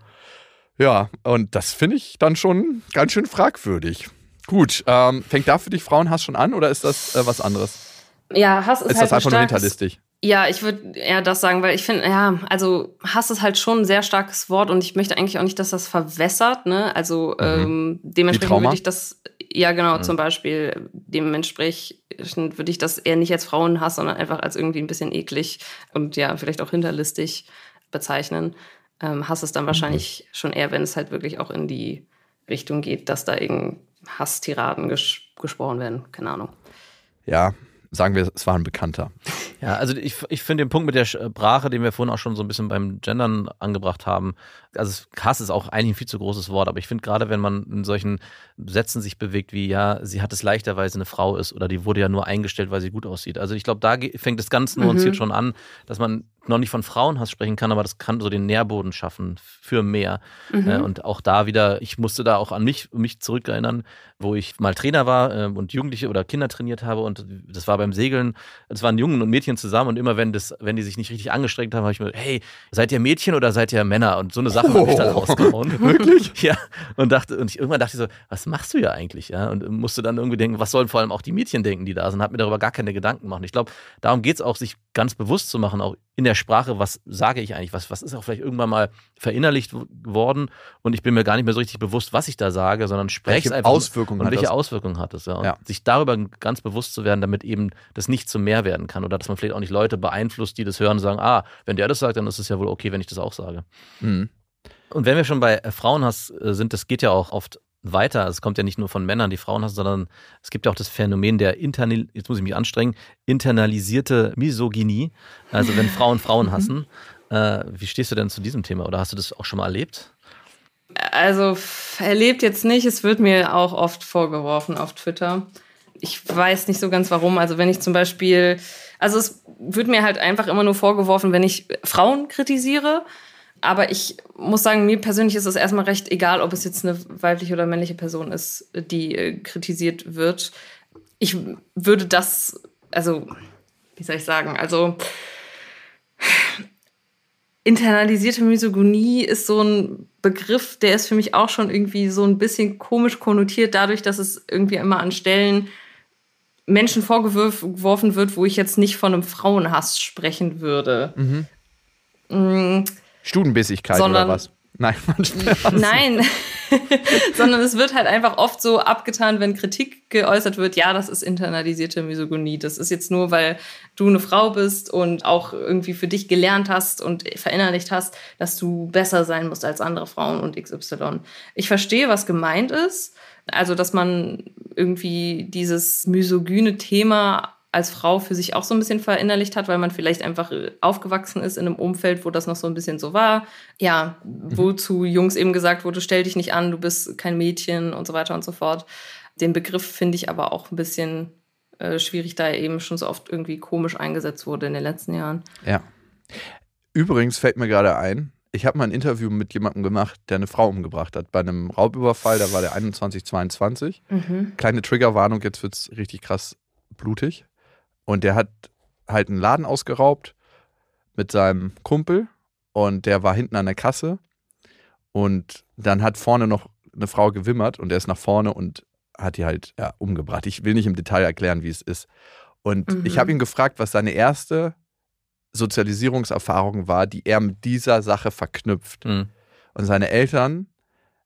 Ja, und das finde ich dann schon ganz schön fragwürdig. Gut, ähm, fängt da für dich Frauenhass schon an oder ist das äh, was anderes? Ja, Hass ist, Ist halt das einfach ein nur starkes- hinterlistig? Ja, ich würde eher das sagen, weil ich finde, ja, also Hass ist halt schon ein sehr starkes Wort und ich möchte eigentlich auch nicht, dass das verwässert, ne? Also ähm, dementsprechend würde ich das, ja genau, zum Beispiel, dementsprechend würde ich das eher nicht als Frauenhass, sondern einfach als irgendwie ein bisschen eklig und ja, vielleicht auch hinterlistig bezeichnen. Ähm, Hass ist dann wahrscheinlich schon eher, wenn es halt wirklich auch in die Richtung geht, dass da irgendein Hasstiraden ges gesprochen werden. Keine Ahnung. Ja, sagen wir, es war ein Bekannter. Ja, also ich, ich finde den Punkt mit der Sprache, den wir vorhin auch schon so ein bisschen beim Gendern angebracht haben, also Hass ist auch eigentlich ein viel zu großes Wort, aber ich finde gerade, wenn man in solchen Sätzen sich bewegt wie, ja, sie hat es leichter, weil sie eine Frau ist oder die wurde ja nur eingestellt, weil sie gut aussieht. Also ich glaube, da fängt es ganz nuanciert schon an, dass man noch nicht von Frauenhass sprechen kann, aber das kann so den Nährboden schaffen für mehr. Äh, und auch da wieder, ich musste da auch an mich, mich zurückerinnern, wo ich mal Trainer war äh, und Jugendliche oder Kinder trainiert habe und das war beim Segeln, es waren Jungen und Mädchen zusammen und immer wenn das, wenn die sich nicht richtig angestrengt haben, habe ich mir, hey, seid ihr Mädchen oder seid ihr Männer? Und so eine Sache habe ich dann rausgehauen. Wirklich? Ja. Und dachte, und ich irgendwann dachte ich so, was machst du ja eigentlich? Ja. Und musste dann irgendwie denken, was sollen vor allem auch die Mädchen denken, die da sind, hat mir darüber gar keine Gedanken machen. Ich glaube, darum geht es auch, sich ganz bewusst zu machen, auch in der Sprache, was sage ich eigentlich, was, was ist auch vielleicht irgendwann mal verinnerlicht worden und ich bin mir gar nicht mehr so richtig bewusst, was ich da sage, sondern spreche es Welche einfach. Auswirkungen und hat welche das? Auswirkungen hat es, ja. Und Ja. sich darüber ganz bewusst zu werden, damit eben das nicht zu mehr werden kann oder dass man vielleicht auch nicht Leute beeinflusst, die das hören und sagen, ah, wenn der das sagt, dann ist es ja wohl okay, wenn ich das auch sage. Mhm. Und wenn wir schon bei äh, Frauenhass äh, sind, das geht ja auch oft weiter. Es kommt ja nicht nur von Männern, die Frauen hassen, sondern es gibt ja auch das Phänomen der Internal jetzt muss ich mich anstrengen, internalisierte Misogynie. Also wenn Frauen Frauen hassen. Äh, wie stehst du denn zu diesem Thema? Oder hast du das auch schon mal erlebt? Also erlebt jetzt nicht. Es wird mir auch oft vorgeworfen auf Twitter. Ich weiß nicht so ganz warum. Also wenn ich zum Beispiel, also es wird mir halt einfach immer nur vorgeworfen, wenn ich Frauen kritisiere. Aber ich muss sagen, mir persönlich ist es erstmal recht egal, ob es jetzt eine weibliche oder männliche Person ist, die äh, kritisiert wird. Ich würde das, also, wie soll ich sagen, also internalisierte Misogynie ist so ein Begriff, der ist für mich auch schon irgendwie so ein bisschen komisch konnotiert, dadurch, dass es irgendwie immer an Stellen Menschen vorgeworfen wird, wo ich jetzt nicht von einem Frauenhass sprechen würde. Mm, Studenbissigkeit Sondern- oder was? Nein. Nein, sondern es wird halt einfach oft so abgetan, wenn Kritik geäußert wird, ja, das ist internalisierte Misogynie. Das ist jetzt nur, weil du eine Frau bist und auch irgendwie für dich gelernt hast und verinnerlicht hast, dass du besser sein musst als andere Frauen und XY. Ich verstehe, was gemeint ist. Also, dass man irgendwie dieses misogyne Thema als Frau für sich auch so ein bisschen verinnerlicht hat, weil man vielleicht einfach äh, aufgewachsen ist in einem Umfeld, wo das noch so ein bisschen so war. Ja, wo zu Jungs eben gesagt wurde, stell dich nicht an, du bist kein Mädchen und so weiter und so fort. Den Begriff finde ich aber auch ein bisschen äh, schwierig, da er eben schon so oft irgendwie komisch eingesetzt wurde in den letzten Jahren. Ja. Übrigens fällt mir gerade ein, ich habe mal ein Interview mit jemandem gemacht, der eine Frau umgebracht hat. Bei einem Raubüberfall, da war der 21, 22. Mhm. Kleine Triggerwarnung, jetzt wird es richtig krass blutig. Und der hat halt einen Laden ausgeraubt mit seinem Kumpel und der war hinten an der Kasse. Und dann hat vorne noch eine Frau gewimmert und er ist nach vorne und hat die halt ja, umgebracht. Ich will nicht im Detail erklären, wie es ist. Und Mhm. ich habe ihn gefragt, was seine erste Sozialisierungserfahrung war, die er mit dieser Sache verknüpft. Mhm. Und seine Eltern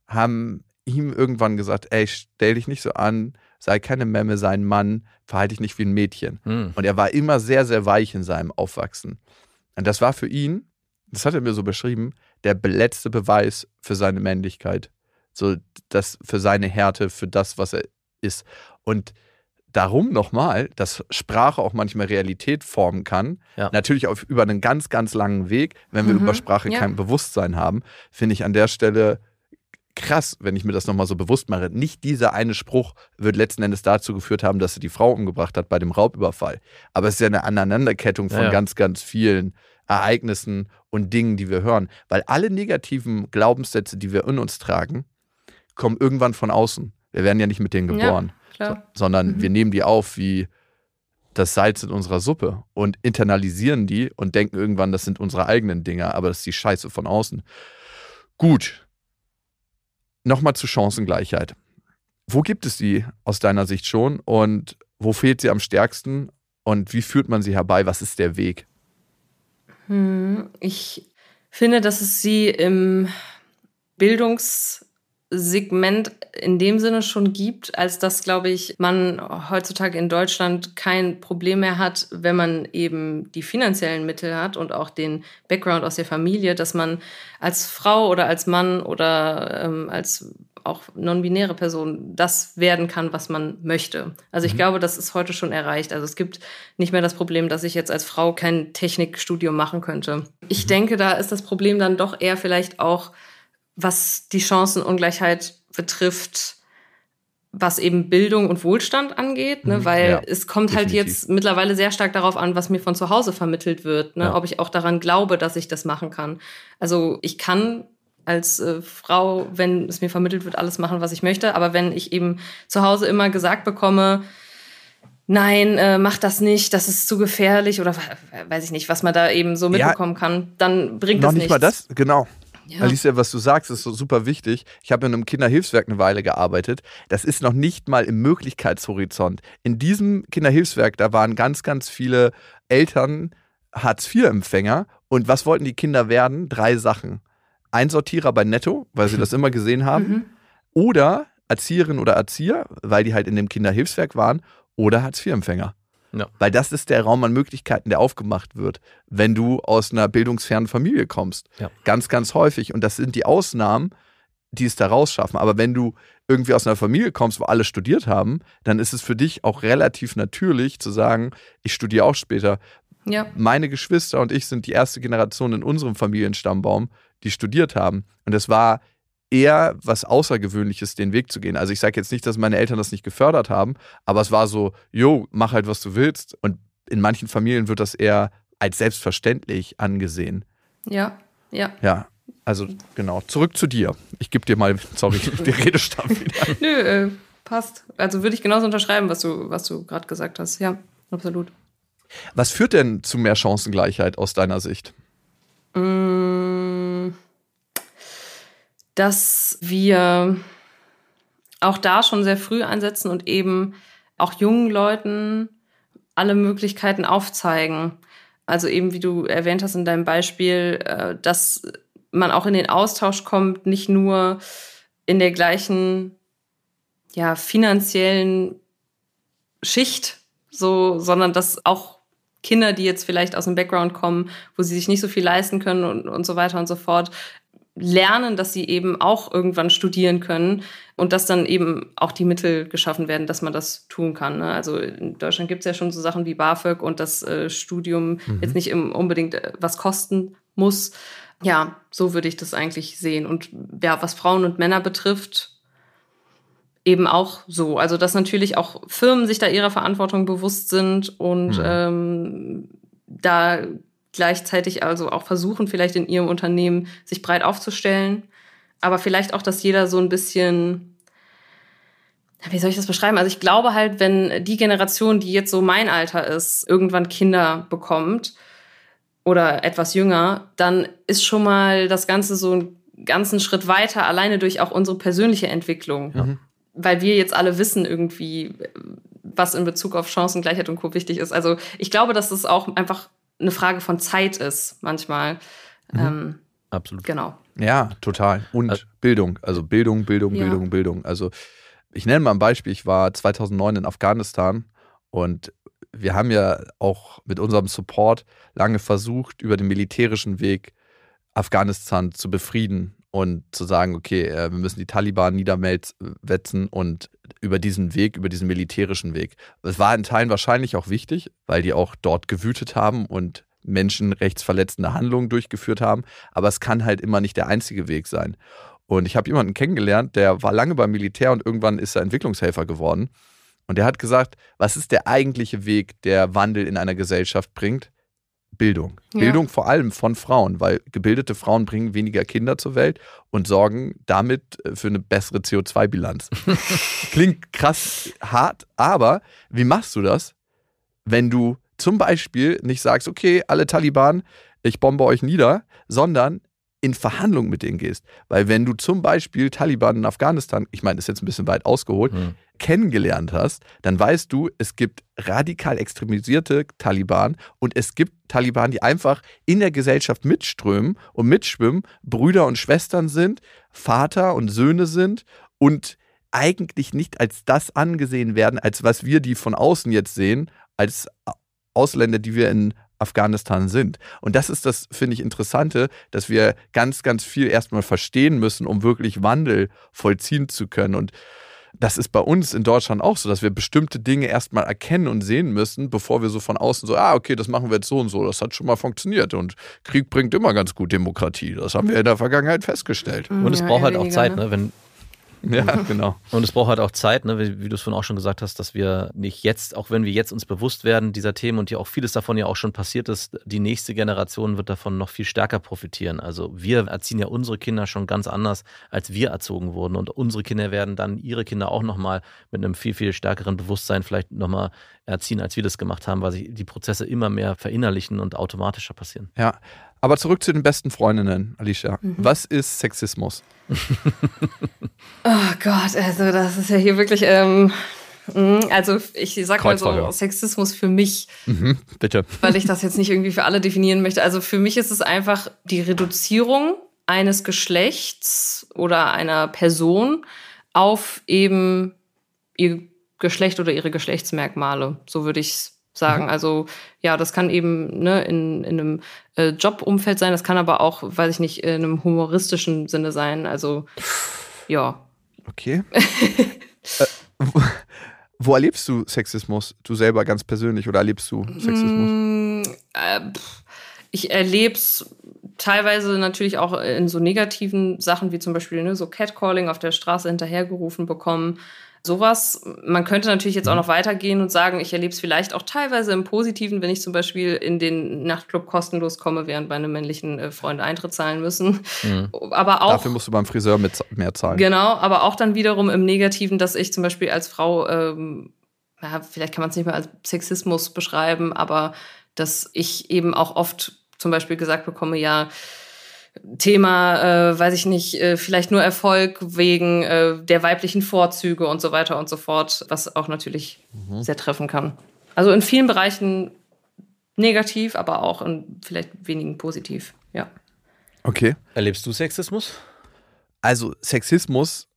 haben ihm irgendwann gesagt, ey, stell dich nicht so an, sei keine Memme, sei ein Mann, verhalte dich nicht wie ein Mädchen. Mhm. Und er war immer sehr, sehr weich in seinem Aufwachsen. Und das war für ihn, das hat er mir so beschrieben, der letzte Beweis für seine Männlichkeit. So, das für seine Härte, für das, was er ist. Und darum nochmal, dass Sprache auch manchmal Realität formen kann. Ja. Natürlich auf, über einen ganz, ganz langen Weg, wenn wir Mhm, über Sprache ja. kein Bewusstsein haben, finde ich an der Stelle krass, wenn ich mir das nochmal so bewusst mache. Nicht dieser eine Spruch wird letzten Endes dazu geführt haben, dass er die Frau umgebracht hat bei dem Raubüberfall. Aber es ist ja eine Aneinanderkettung von Ja, ja. ganz, ganz vielen Ereignissen und Dingen, die wir hören. Weil alle negativen Glaubenssätze, die wir in uns tragen, kommen irgendwann von außen. Wir werden ja nicht mit denen Ja. geboren, Klar. sondern Mhm. wir nehmen die auf wie das Salz in unserer Suppe und internalisieren die und denken irgendwann, das sind unsere eigenen Dinge, aber das ist die Scheiße von außen. Gut. Nochmal zu Chancengleichheit. Wo gibt es die aus deiner Sicht schon und wo fehlt sie am stärksten und wie führt man sie herbei? Was ist der Weg? Hm, Ich finde, dass es sie im Bildungssegment in dem Sinne schon gibt, als dass, glaube ich, man heutzutage in Deutschland kein Problem mehr hat, wenn man eben die finanziellen Mittel hat und auch den Background aus der Familie, dass man als Frau oder als Mann oder ähm, als auch non-binäre Person das werden kann, was man möchte. Also ich glaube, das ist heute schon erreicht. Also es gibt nicht mehr das Problem, dass ich jetzt als Frau kein Technikstudium machen könnte. Ich denke, da ist das Problem dann doch eher vielleicht auch, was die Chancenungleichheit betrifft, was eben Bildung und Wohlstand angeht, ne? Mhm, weil ja, es kommt halt definitiv. jetzt mittlerweile sehr stark darauf an, was mir von zu Hause vermittelt wird, ne? Ja. ob ich auch daran glaube, dass ich das machen kann. Also ich kann als äh, Frau, wenn es mir vermittelt wird, alles machen, was ich möchte, aber wenn ich eben zu Hause immer gesagt bekomme, nein, äh, mach das nicht, das ist zu gefährlich oder we- weiß ich nicht, was man da eben so Ja. mitbekommen kann, dann bringt Noch das nicht nichts. mal das, genau. Ja. Alicia, was du sagst, ist so super wichtig. Ich habe in einem Kinderhilfswerk eine Weile gearbeitet. Das ist noch nicht mal im Möglichkeitshorizont. In diesem Kinderhilfswerk, da waren ganz, ganz viele Eltern Hartz-IV-Empfänger. Und was wollten die Kinder werden? Drei Sachen. Einsortierer bei Netto, weil sie das immer gesehen haben. Mhm. Oder Erzieherin oder Erzieher, weil die halt in dem Kinderhilfswerk waren. Oder Hartz-IV-Empfänger. Ja. Weil das ist der Raum an Möglichkeiten, der aufgemacht wird, wenn du aus einer bildungsfernen Familie kommst. Ja. Ganz, ganz häufig. Und das sind die Ausnahmen, die es da rausschaffen. Aber wenn du irgendwie aus einer Familie kommst, wo alle studiert haben, dann ist es für dich auch relativ natürlich zu sagen, ich studiere auch später. Ja. Meine Geschwister und ich sind die erste Generation in unserem Familienstammbaum, die studiert haben. Und es war eher was Außergewöhnliches, den Weg zu gehen. Also ich sage jetzt nicht, dass meine Eltern das nicht gefördert haben, aber es war so, jo, mach halt, was du willst. Und in manchen Familien wird das eher als selbstverständlich angesehen. Ja, ja. Ja, also genau. Zurück zu dir. Ich gebe dir mal, sorry, den Redestab wieder. Nö, äh, passt. Also würde ich genauso unterschreiben, was du, was du gerade gesagt hast. Ja, absolut. Was führt denn zu mehr Chancengleichheit aus deiner Sicht? Mm, Dass wir auch da schon sehr früh einsetzen und eben auch jungen Leuten alle Möglichkeiten aufzeigen. Also eben, wie du erwähnt hast in deinem Beispiel, äh, dass man auch in den Austausch kommt, nicht nur in der gleichen ja, finanziellen Schicht, so, sondern dass auch Kinder, die jetzt vielleicht aus dem Background kommen, wo sie sich nicht so viel leisten können und, und so weiter und so fort, lernen, dass sie eben auch irgendwann studieren können und dass dann eben auch die Mittel geschaffen werden, dass man das tun kann. Ne? Also in Deutschland gibt es ja schon so Sachen wie BAföG und das äh, Studium jetzt nicht im, unbedingt äh, was kosten muss. Ja, so würde ich das eigentlich sehen. Und ja, was Frauen und Männer betrifft, eben auch so. Also dass natürlich auch Firmen sich da ihrer Verantwortung bewusst sind und mhm. ähm, da gleichzeitig also auch versuchen, vielleicht in ihrem Unternehmen sich breit aufzustellen. Aber vielleicht auch, dass jeder so ein bisschen, wie soll ich das beschreiben? Also ich glaube halt, wenn die Generation, die jetzt so mein Alter ist, irgendwann Kinder bekommt oder etwas jünger, dann ist schon mal das Ganze so einen ganzen Schritt weiter, alleine durch auch unsere persönliche Entwicklung. Mhm. Weil wir jetzt alle wissen irgendwie, was in Bezug auf Chancengleichheit und Co. wichtig ist. Also ich glaube, dass es auch einfach eine Frage von Zeit ist, manchmal. Mhm. Ähm, Absolut. Genau. Ja, total. Und also, Bildung. Also Bildung, Bildung, ja. Bildung, Bildung. Also ich nenne mal ein Beispiel. Ich war 2009 in Afghanistan und wir haben ja auch mit unserem Support lange versucht, über den militärischen Weg Afghanistan zu befrieden und zu sagen, okay, äh, wir müssen die Taliban niederwetzen und über diesen Weg, über diesen militärischen Weg. Es war in Teilen wahrscheinlich auch wichtig, weil die auch dort gewütet haben und menschenrechtsverletzende Handlungen durchgeführt haben, aber es kann halt immer nicht der einzige Weg sein. Und ich habe jemanden kennengelernt, der war lange beim Militär und irgendwann ist er Entwicklungshelfer geworden. Und der hat gesagt, was ist der eigentliche Weg, der Wandel in einer Gesellschaft bringt? Bildung. Ja. Bildung vor allem von Frauen, weil gebildete Frauen bringen weniger Kinder zur Welt und sorgen damit äh, für eine bessere CO2-Bilanz. Klingt krass hart, aber wie machst du das, wenn du zum Beispiel nicht sagst, okay, alle Taliban, ich bombe euch nieder, sondern in Verhandlungen mit denen gehst. Weil wenn du zum Beispiel Taliban in Afghanistan, ich meine, das ist jetzt ein bisschen weit ausgeholt, mhm. kennengelernt hast, dann weißt du, es gibt radikal extremisierte Taliban und es gibt Taliban, die einfach in der Gesellschaft mitströmen und mitschwimmen, Brüder und Schwestern sind, Vater und Söhne sind und eigentlich nicht als das angesehen werden, als was wir die von außen jetzt sehen, als Ausländer, die wir in Afghanistan sind. Und das ist das, finde ich, Interessante, dass wir ganz, ganz viel erstmal verstehen müssen, um wirklich Wandel vollziehen zu können. Und das ist bei uns in Deutschland auch so, dass wir bestimmte Dinge erstmal erkennen und sehen müssen, bevor wir so von außen so, ah, okay, das machen wir jetzt so und so, das hat schon mal funktioniert. Und Krieg bringt immer ganz gut Demokratie. Das haben wir in der Vergangenheit festgestellt. Und es ja, braucht halt auch Zeit, ne? wenn ja, genau. Und es braucht halt auch Zeit, ne, wie, wie du es vorhin auch schon gesagt hast, dass wir nicht jetzt, auch wenn wir jetzt uns bewusst werden dieser Themen und ja auch vieles davon ja auch schon passiert ist, die nächste Generation wird davon noch viel stärker profitieren. Also wir erziehen ja unsere Kinder schon ganz anders, als wir erzogen wurden. Und unsere Kinder werden dann ihre Kinder auch nochmal mit einem viel, viel stärkeren Bewusstsein vielleicht nochmal erziehen, als wir das gemacht haben, weil sich die Prozesse immer mehr verinnerlichen und automatischer passieren. Ja, aber zurück zu den besten Freundinnen, Alicia. Mhm. Was ist Sexismus? oh Gott, also das ist ja hier wirklich. Ähm, mm, also ich sag mal so, Sexismus für mich. Mhm, bitte. Weil ich das jetzt nicht irgendwie für alle definieren möchte. Also für mich ist es einfach die Reduzierung eines Geschlechts oder einer Person auf eben ihr Geschlecht oder ihre Geschlechtsmerkmale. So würde ich es sagen. Mhm. Also ja, das kann eben ne, in, in einem äh, Jobumfeld sein, das kann aber auch, weiß ich nicht, in einem humoristischen Sinne sein. Also ja. Okay. äh, wo, wo, erlebst du Sexismus? Du selber ganz persönlich oder erlebst du Sexismus? Mm, äh, ich erlebe es teilweise natürlich auch in so negativen Sachen wie zum Beispiel ne, so Catcalling auf der Straße hinterhergerufen bekommen. Sowas, man könnte natürlich jetzt auch noch weitergehen und sagen, ich erlebe es vielleicht auch teilweise im Positiven, wenn ich zum Beispiel in den Nachtclub kostenlos komme, während meine männlichen äh, Freunde Eintritt zahlen müssen. Mhm. Aber auch. Dafür musst du beim Friseur mit mehr zahlen. Genau, aber auch dann wiederum im Negativen, dass ich zum Beispiel als Frau, ähm, ja, vielleicht kann man es nicht mehr als Sexismus beschreiben, aber dass ich eben auch oft zum Beispiel gesagt bekomme, ja, Thema, äh, weiß ich nicht, äh, vielleicht nur Erfolg wegen äh, der weiblichen Vorzüge und so weiter und so fort, was auch natürlich mhm. sehr treffen kann. Also in vielen Bereichen negativ, aber auch in vielleicht wenigen positiv, ja. Okay. Erlebst du Sexismus? Also Sexismus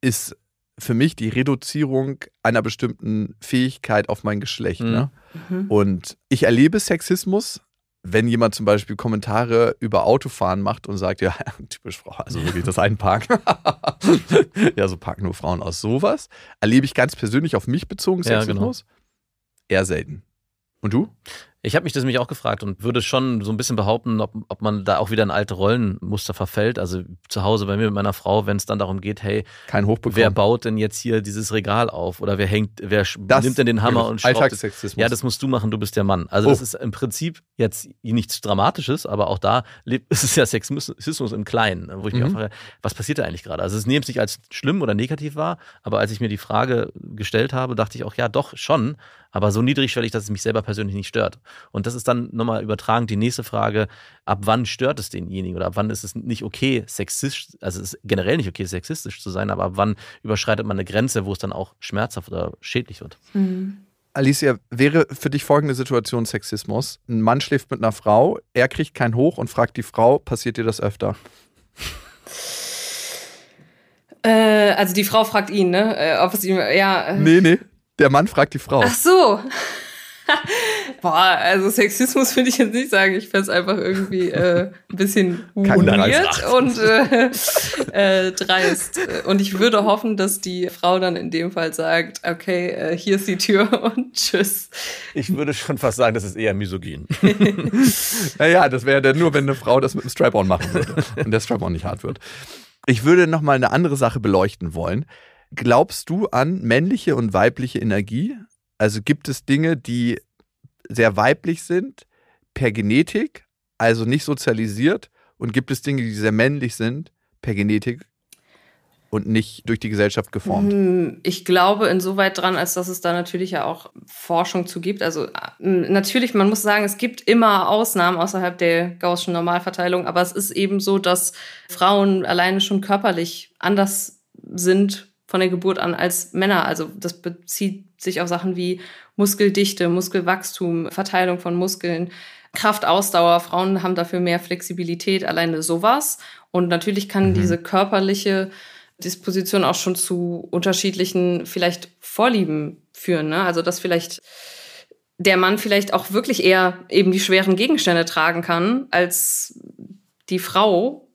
ist für mich die Reduzierung einer bestimmten Fähigkeit auf mein Geschlecht. Mhm. Ne? Mhm. Und ich erlebe Sexismus wenn jemand zum Beispiel Kommentare über Autofahren macht und sagt, ja, typisch Frau, also wirklich das Einparken. ja, so parken nur Frauen aus. Sowas erlebe ich ganz persönlich auf mich bezogen Sexismus. Ja, genau. Eher selten. Und du? Ich habe mich das nämlich auch gefragt und würde schon so ein bisschen behaupten, ob, ob man da auch wieder in alte Rollenmuster verfällt. Also zu Hause bei mir mit meiner Frau, wenn es dann darum geht, hey, Kein Hochbekommen. wer baut denn jetzt hier dieses Regal auf? Oder wer hängt, wer Das nimmt denn den Hammer und schraubt? Alltagssexismus. Ja, das musst du machen, du bist der Mann. Also Oh. das ist im Prinzip jetzt nichts Dramatisches, aber auch da lebt, es ist ja Sexismus im Kleinen, wo ich mich Mhm. auch frage, was passiert da eigentlich gerade? Also es nimmt sich als schlimm oder negativ wahr, aber als ich mir die Frage gestellt habe, dachte ich auch, ja doch, schon, aber so niedrigschwellig, dass es mich selber persönlich nicht stört. Und das ist dann nochmal übertragen die nächste Frage, ab wann stört es denjenigen oder ab wann ist es nicht okay, sexistisch, also es ist generell nicht okay, sexistisch zu sein, aber ab wann überschreitet man eine Grenze, wo es dann auch schmerzhaft oder schädlich wird? Alicia, wäre für dich folgende Situation Sexismus? Ein Mann schläft mit einer Frau, er kriegt kein Hoch und fragt die Frau, passiert dir das öfter? Äh, also die Frau fragt ihn, ne? Äh, ob es ihm, ja. Äh, Nee, nee. Der Mann fragt die Frau. Ach so. Boah, also Sexismus würde ich jetzt nicht sagen. Ich fände es einfach irgendwie äh, ein bisschen weird und äh, äh, dreist. Und ich würde hoffen, dass die Frau dann in dem Fall sagt, okay, äh, hier ist die Tür und tschüss. Ich würde schon fast sagen, das ist eher misogyn. Naja, das wäre dann nur, wenn eine Frau das mit einem Strap-on machen würde und der Strap-on nicht hart wird. Ich würde noch mal eine andere Sache beleuchten wollen. Glaubst du an männliche und weibliche Energie? Also gibt es Dinge, die sehr weiblich sind, per Genetik, also nicht sozialisiert, und gibt es Dinge, die sehr männlich sind, per Genetik und nicht durch die Gesellschaft geformt? Hm, Ich glaube insoweit dran, als dass es da natürlich ja auch Forschung zu gibt. Also äh, natürlich, man muss sagen, es gibt immer Ausnahmen außerhalb der gaußschen Normalverteilung, aber es ist eben so, dass Frauen alleine schon körperlich anders sind von der Geburt an als Männer. Also das bezieht sich auf Sachen wie Muskeldichte, Muskelwachstum, Verteilung von Muskeln. Kraftausdauer, Frauen haben dafür mehr Flexibilität, alleine sowas. Und natürlich kann diese körperliche Disposition auch schon zu unterschiedlichen vielleicht Vorlieben führen. Ne? Also dass vielleicht der Mann vielleicht auch wirklich eher eben die schweren Gegenstände tragen kann, als die Frau.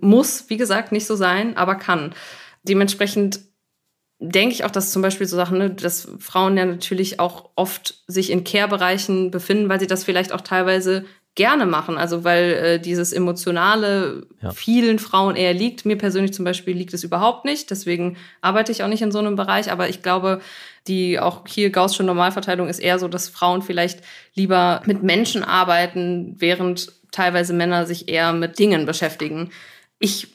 Muss, wie gesagt, nicht so sein, aber kann. Dementsprechend denke ich auch, dass zum Beispiel so Sachen, ne, dass Frauen ja natürlich auch oft sich in Care-Bereichen befinden, weil sie das vielleicht auch teilweise gerne machen. Also weil äh, dieses Emotionale Ja. vielen Frauen eher liegt. Mir persönlich zum Beispiel liegt es überhaupt nicht. Deswegen arbeite ich auch nicht in so einem Bereich. Aber ich glaube, die auch hier Gaußsche Normalverteilung ist eher so, dass Frauen vielleicht lieber mit Menschen arbeiten, während teilweise Männer sich eher mit Dingen beschäftigen. Ich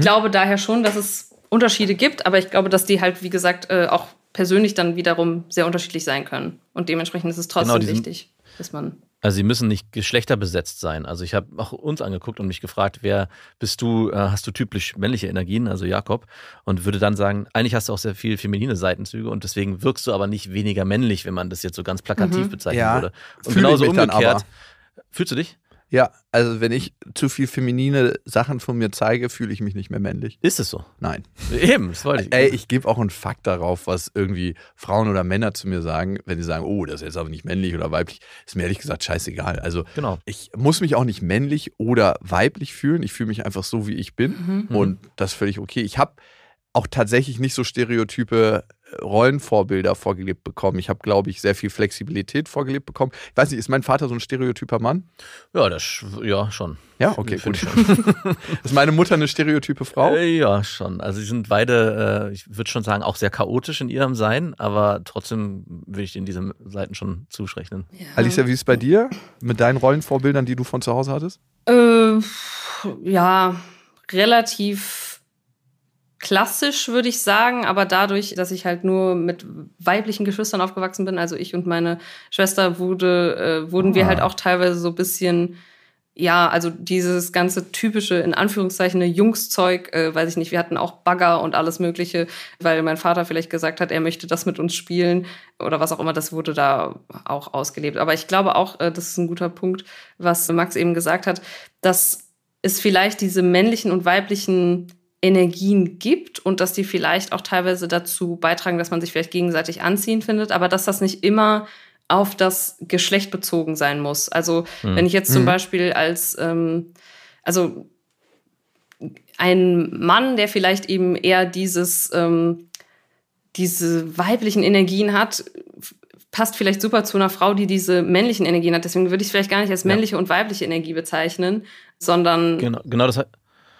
glaube daher schon, dass es Unterschiede gibt, aber ich glaube, dass die halt, wie gesagt, äh, auch persönlich dann wiederum sehr unterschiedlich sein können. Und dementsprechend ist es trotzdem Genau, wichtig, dass man. Also sie müssen nicht geschlechterbesetzt sein. Also ich habe auch uns angeguckt und mich gefragt, wer bist du, äh, hast du typisch männliche Energien, also Jakob, und würde dann sagen, eigentlich hast du auch sehr viel feminine Seitenzüge und deswegen wirkst du aber nicht weniger männlich, wenn man das jetzt so ganz plakativ Mhm. bezeichnen Ja, würde. Und genauso umgekehrt. aber. Fühlst du dich? Ja, also wenn ich zu viel feminine Sachen von mir zeige, fühle ich mich nicht mehr männlich. Ist es so? Nein. Eben, das wollte ich. Ey, ich gebe auch einen Fakt darauf, was irgendwie Frauen oder Männer zu mir sagen, wenn sie sagen, oh, das ist jetzt aber nicht männlich oder weiblich, ist mir ehrlich gesagt scheißegal. Also Genau. ich muss mich auch nicht männlich oder weiblich fühlen. Ich fühle mich einfach so, wie ich bin. Mhm. Und das ist völlig okay. Ich habe auch tatsächlich nicht so stereotype Rollenvorbilder vorgelebt bekommen. Ich habe, glaube ich, sehr viel Flexibilität vorgelebt bekommen. Ich weiß nicht, ist mein Vater so ein stereotyper Mann? Ja, das, ja, schon. Ja, okay, Finde gut. Ist meine Mutter eine stereotype Frau? Äh, ja, schon. Also sie sind beide, äh, ich würde schon sagen, auch sehr chaotisch in ihrem Sein, aber trotzdem würde ich ihnen diese Seiten schon zuschrechnen. Alicia, wie ist es bei dir mit deinen Rollenvorbildern, die du von zu Hause hattest? Äh, ja, relativ klassisch, würde ich sagen, aber dadurch, dass ich halt nur mit weiblichen Geschwistern aufgewachsen bin, also ich und meine Schwester, wurde, äh, wurden wir Ah. halt auch teilweise so ein bisschen, ja, also dieses ganze typische, in Anführungszeichen, Jungszeug, äh, weiß ich nicht, wir hatten auch Bagger und alles Mögliche, weil mein Vater vielleicht gesagt hat, er möchte das mit uns spielen oder was auch immer, das wurde da auch ausgelebt. Aber ich glaube auch, äh, das ist ein guter Punkt, was Max eben gesagt hat, dass es vielleicht diese männlichen und weiblichen Energien gibt und dass die vielleicht auch teilweise dazu beitragen, dass man sich vielleicht gegenseitig anziehend findet, aber dass das nicht immer auf das Geschlecht bezogen sein muss. Also Hm. wenn ich jetzt zum Mhm. Beispiel als, ähm, also ein Mann, der vielleicht eben eher dieses, ähm, diese weiblichen Energien hat, passt vielleicht super zu einer Frau, die diese männlichen Energien hat. Deswegen würde ich es vielleicht gar nicht als männliche ja. und weibliche Energie bezeichnen, sondern. Genau, genau das,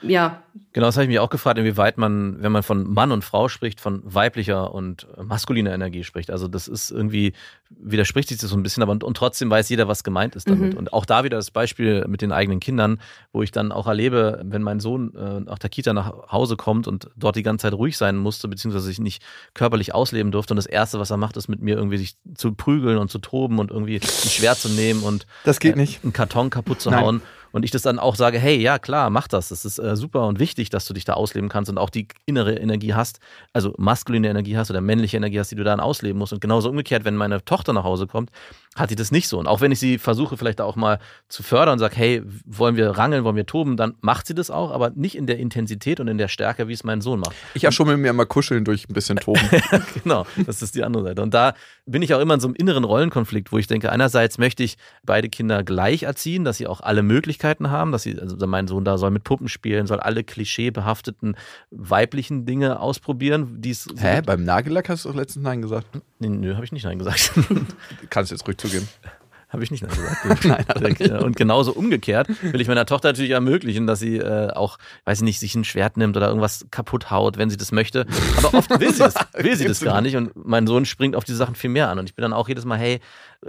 ja. Genau, das habe ich mich auch gefragt, inwieweit man, wenn man von Mann und Frau spricht, von weiblicher und maskuliner Energie spricht. Also das ist irgendwie, widerspricht sich das so ein bisschen, aber und trotzdem weiß jeder, was gemeint ist damit. Mhm. Und auch da wieder das Beispiel mit den eigenen Kindern, wo ich dann auch erlebe, wenn mein Sohn äh, nach der Kita nach Hause kommt und dort die ganze Zeit ruhig sein musste, beziehungsweise sich nicht körperlich ausleben durfte. Und das Erste, was er macht, ist mit mir irgendwie sich zu prügeln und zu toben und irgendwie ein Schwert zu nehmen und das geht äh, nicht. einen Karton kaputt zu Nein. hauen und ich das dann auch sage, hey, ja klar, mach das. Das ist äh, super und wichtig, dass du dich da ausleben kannst und auch die innere Energie hast, also maskuline Energie hast oder männliche Energie hast, die du dann ausleben musst. Und genauso umgekehrt, wenn meine Tochter nach Hause kommt, hat die das nicht so. Und auch wenn ich sie versuche, vielleicht auch mal zu fördern und sage, hey, wollen wir rangeln, wollen wir toben, dann macht sie das auch, aber nicht in der Intensität und in der Stärke, wie es mein Sohn macht. Ich erschummel mir mal kuscheln durch ein bisschen toben. genau, das ist die andere Seite. Und da bin ich auch immer in so einem inneren Rollenkonflikt, wo ich denke, einerseits möchte ich beide Kinder gleich erziehen, dass sie auch alle Möglichkeiten haben, dass sie, also mein Sohn da soll mit Puppen spielen, soll alle klischeebehafteten weiblichen Dinge ausprobieren. Die's Hä? Beim Nagellack hast du doch letztens Nein gesagt. Nee, nö, habe ich nicht Nein gesagt. Kannst du jetzt ruhig zugeben. Habe ich nicht gesagt. Nein. Und genauso umgekehrt will ich meiner Tochter natürlich ermöglichen, dass sie äh, auch, weiß ich nicht, sich ein Schwert nimmt oder irgendwas kaputt haut, wenn sie das möchte. Aber oft will sie das, will sie das gar nicht. Und mein Sohn springt auf die Sachen viel mehr an. Und ich bin dann auch jedes Mal, hey,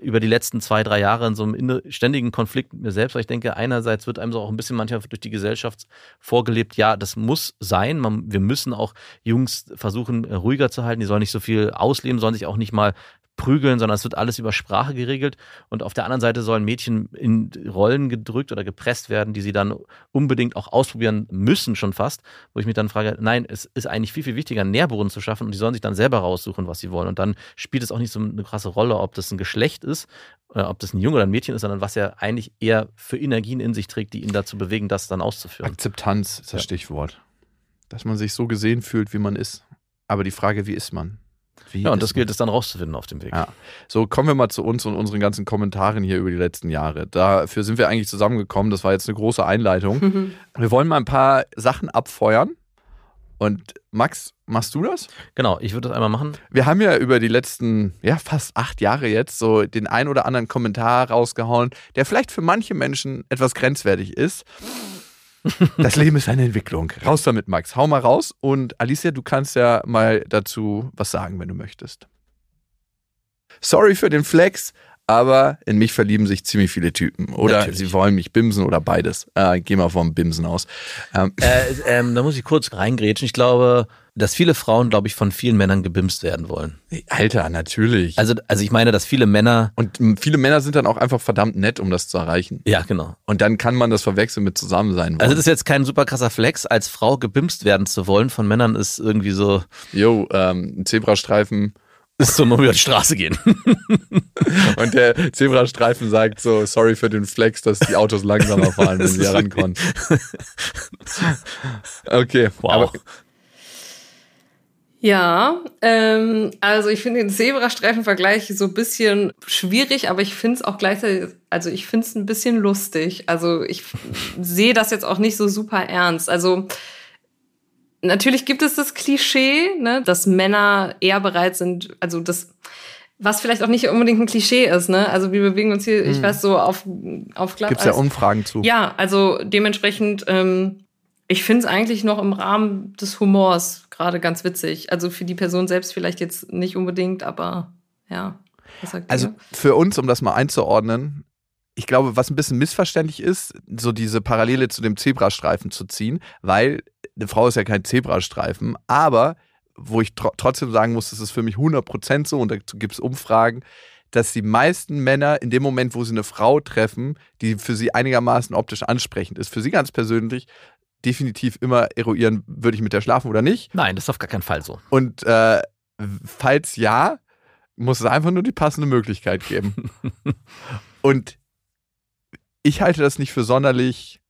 über die letzten zwei, drei Jahre in so einem ständigen Konflikt mit mir selbst, weil ich denke, einerseits wird einem so auch ein bisschen manchmal durch die Gesellschaft vorgelebt, ja, das muss sein. Man, wir müssen auch Jungs versuchen, ruhiger zu halten. Die sollen nicht so viel ausleben, sollen sich auch nicht mal prügeln, sondern es wird alles über Sprache geregelt. Und auf der anderen Seite sollen Mädchen in Rollen gedrückt oder gepresst werden, die sie dann unbedingt auch ausprobieren müssen, schon fast. Wo ich mich dann frage, nein, es ist eigentlich viel, viel wichtiger, einen Nährboden zu schaffen und die sollen sich dann selber raussuchen, was sie wollen. Und dann spielt es auch nicht so eine krasse Rolle, ob das ein Geschlecht ist, äh, ob das ein Junge oder ein Mädchen ist, sondern was er eigentlich eher für Energien in sich trägt, die ihn dazu bewegen, das dann auszuführen. Akzeptanz ist das ja. Stichwort. Dass man sich so gesehen fühlt, wie man ist. Aber die Frage, wie ist man? Wie ja, und das gilt es dann rauszufinden auf dem Weg. Ja. So, kommen wir mal zu uns und unseren ganzen Kommentaren hier über die letzten Jahre. Dafür sind wir eigentlich zusammengekommen. Das war jetzt eine große Einleitung. Mhm. Wir wollen mal ein paar Sachen abfeuern. Und Max, machst du das? Genau, ich würde das einmal machen. Wir haben ja über die letzten, ja, fast acht Jahre jetzt so den ein oder anderen Kommentar rausgehauen, der vielleicht für manche Menschen etwas grenzwertig ist. Das Leben ist eine Entwicklung. Raus damit, Max. Hau mal raus. Und Alicia, du kannst ja mal dazu was sagen, wenn du möchtest. Sorry für den Flex, aber in mich verlieben sich ziemlich viele Typen. Oder Natürlich. sie wollen mich bimsen oder beides. Äh, geh mal vom Bimsen aus. Ähm. Äh, ähm, da muss ich kurz reingrätschen. Ich glaube, dass viele Frauen, glaube ich, von vielen Männern gebimst werden wollen. Alter, natürlich. Also, also ich meine, dass viele Männer. Und viele Männer sind dann auch einfach verdammt nett, um das zu erreichen. Ja, genau. Und dann kann man das verwechseln mit Zusammensein. Wollen. Also, das ist jetzt kein super krasser Flex, als Frau gebimst werden zu wollen von Männern ist irgendwie so. Jo, ähm, ein Zebrastreifen über die Straße gehen. Und der Zebrastreifen sagt so, sorry für den Flex, dass die Autos langsamer fahren, wenn sie herankommen. Okay. Wow. Aber ja, ähm, also ich finde den Zebrastreifenvergleich so ein bisschen schwierig, aber ich finde es auch gleichzeitig, also ich finde es ein bisschen lustig. Also ich sehe das jetzt auch nicht so super ernst. Also natürlich gibt es das Klischee, ne, dass Männer eher bereit sind, also das, was vielleicht auch nicht unbedingt ein Klischee ist, ne? Also wir bewegen uns hier, hm. ich weiß so auf auf Glatteis. Gibt's ja Umfragen zu. Ja, also dementsprechend, ähm, ich finde es eigentlich noch im Rahmen des Humors gerade ganz witzig. Also für die Person selbst vielleicht jetzt nicht unbedingt, aber ja. also für uns, um das mal einzuordnen, ich glaube, was ein bisschen missverständlich ist, so diese Parallele zu dem Zebrastreifen zu ziehen, weil eine Frau ist ja kein Zebrastreifen, aber wo ich tr trotzdem sagen muss, das ist für mich 100% so und dazu gibt es Umfragen, dass die meisten Männer in dem Moment, wo sie eine Frau treffen, die für sie einigermaßen optisch ansprechend ist, für sie ganz persönlich definitiv immer eruieren, würde ich mit der schlafen oder nicht. Nein, das ist auf gar keinen Fall so. Und äh, falls ja, muss es einfach nur die passende Möglichkeit geben. und ich halte das nicht für sonderlich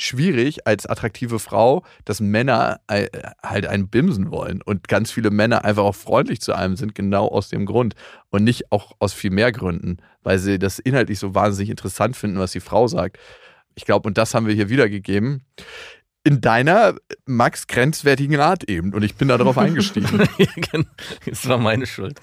schwierig als attraktive Frau, dass Männer äh, halt einen bimsen wollen und ganz viele Männer einfach auch freundlich zu einem sind, genau aus dem Grund und nicht auch aus viel mehr Gründen, weil sie das inhaltlich so wahnsinnig interessant finden, was die Frau sagt. Ich glaube, und das haben wir hier wiedergegeben. In deiner Max grenzwertigen Art eben und ich bin darauf eingestiegen. das war meine Schuld.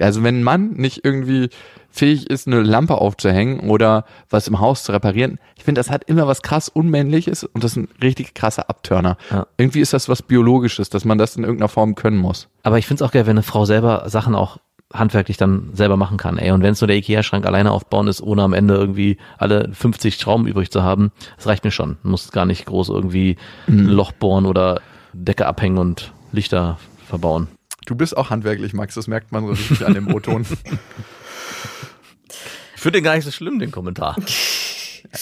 Also wenn ein Mann nicht irgendwie fähig ist, eine Lampe aufzuhängen oder was im Haus zu reparieren, ich finde, das hat immer was krass Unmännliches und das ist ein richtig krasser Abturner. Ja. Irgendwie ist das was Biologisches, dass man das in irgendeiner Form können muss. Aber ich finde es auch geil, wenn eine Frau selber Sachen auch handwerklich dann selber machen kann. Ey, und wenn es nur der Ikea-Schrank alleine aufbauen ist, ohne am Ende irgendwie alle 50 Schrauben übrig zu haben, das reicht mir schon. Du musst gar nicht groß irgendwie ein Loch bohren oder Decke abhängen und Lichter verbauen. Du bist auch handwerklich, Max, das merkt man so richtig an dem O-Ton. Ich finde den gar nicht so schlimm, den Kommentar.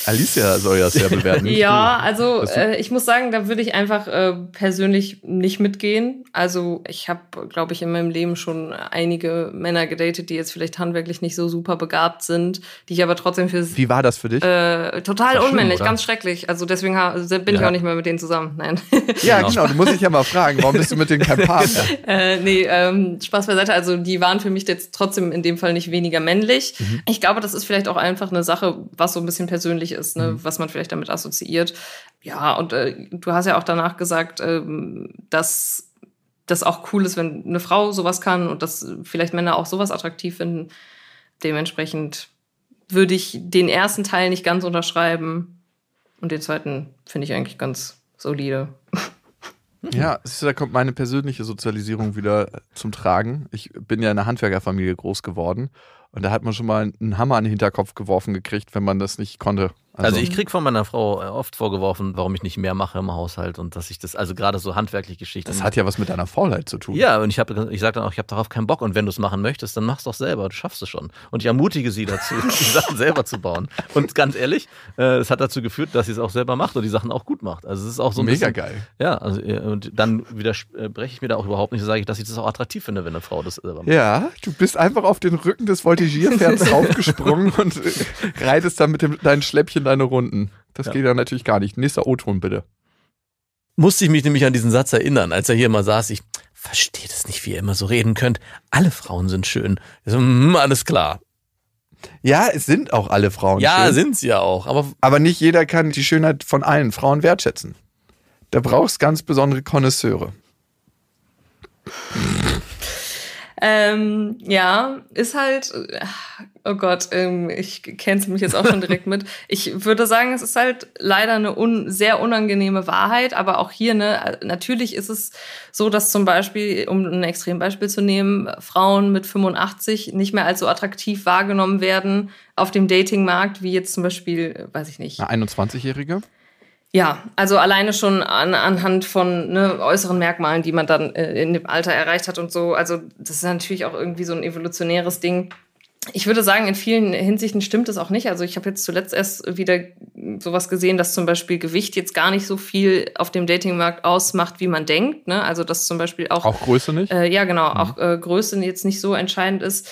Alicia soll ja sehr bewerten. Ja, also äh, ich muss sagen, da würde ich einfach äh, persönlich nicht mitgehen. Also ich habe, glaube ich, in meinem Leben schon einige Männer gedatet, die jetzt vielleicht handwerklich nicht so super begabt sind, die ich aber trotzdem für Wie war das für dich? äh, total schlimm, unmännlich, oder? ganz schrecklich. Also deswegen bin ich Ja. auch nicht mehr mit denen zusammen. Nein. ja, genau. genau, du musst dich ja mal fragen, warum bist du mit denen kein Partner? Äh, nee, ähm, Spaß beiseite. Also die waren für mich jetzt trotzdem in dem Fall nicht weniger männlich. Ich glaube, das ist vielleicht auch einfach eine Sache, was so ein bisschen persönlich ist, ne? was man vielleicht damit assoziiert. Ja, und äh, du hast ja auch danach gesagt, ähm, dass das auch cool ist, wenn eine Frau sowas kann und dass vielleicht Männer auch sowas attraktiv finden. Dementsprechend würde ich den ersten Teil nicht ganz unterschreiben und den zweiten finde ich eigentlich ganz solide. Ja, siehst du, da kommt meine persönliche Sozialisierung wieder zum Tragen. Ich bin ja in einer Handwerkerfamilie groß geworden und da hat man schon mal einen Hammer an den Hinterkopf geworfen gekriegt, wenn man das nicht konnte. Also, ich krieg von meiner Frau äh, oft vorgeworfen, warum ich nicht mehr mache im Haushalt und dass ich das, also gerade so handwerkliche Geschichten. das hat ja was mit deiner Faulheit zu tun. Ja, und ich, hab, ich sage dann auch, ich habe darauf keinen Bock. Und wenn du es machen möchtest, dann mach's doch selber. Du schaffst es schon. Und ich ermutige sie dazu, die Sachen selber zu bauen. Und ganz ehrlich, äh, es hat dazu geführt, dass sie es auch selber macht und die Sachen auch gut macht. Also es ist auch so ein Mega bisschen, geil. Ja, also, äh, und dann widerspreche ich mir da auch überhaupt nicht. Sage ich, dass ich das auch attraktiv finde, wenn eine Frau das selber macht. Ja, du bist einfach auf den Rücken des Voltigierpferds raufgesprungen und reitest dann mit dem, deinen Schläppchen deine Runden. Das Ja. geht ja natürlich gar nicht. Nächster O-Ton bitte. Musste ich mich nämlich an diesen Satz erinnern, als er hier mal saß. Ich verstehe das nicht, wie ihr immer so reden könnt. Alle Frauen sind schön. So, hm, alles klar. Ja, es sind auch alle Frauen ja, schön. sind sie ja auch. Aber Aber nicht jeder kann die Schönheit von allen Frauen wertschätzen. Da brauchst ganz besondere Konnoisseure. Ähm, ja, ist halt, äh, oh Gott, ähm, ich kenn's mich jetzt auch schon direkt mit. Ich würde sagen, es ist halt leider eine un sehr unangenehme Wahrheit, aber auch hier, ne, natürlich ist es so, dass zum Beispiel, um ein Extrembeispiel zu nehmen, Frauen mit 85 nicht mehr als so attraktiv wahrgenommen werden auf dem Datingmarkt, wie jetzt zum Beispiel, äh, weiß ich nicht, Eine 21-Jährige? Ja, also alleine schon an, anhand von ne, äußeren Merkmalen, die man dann äh, in dem Alter erreicht hat und so. Also das ist natürlich auch irgendwie so ein evolutionäres Ding. Ich würde sagen, in vielen Hinsichten stimmt es auch nicht. Also ich habe jetzt zuletzt erst wieder sowas gesehen, dass zum Beispiel Gewicht jetzt gar nicht so viel auf dem Datingmarkt ausmacht, wie man denkt. Ne? Also dass zum Beispiel auch, Auch Größe nicht? äh, ja genau, auch äh, Größe jetzt nicht so entscheidend ist.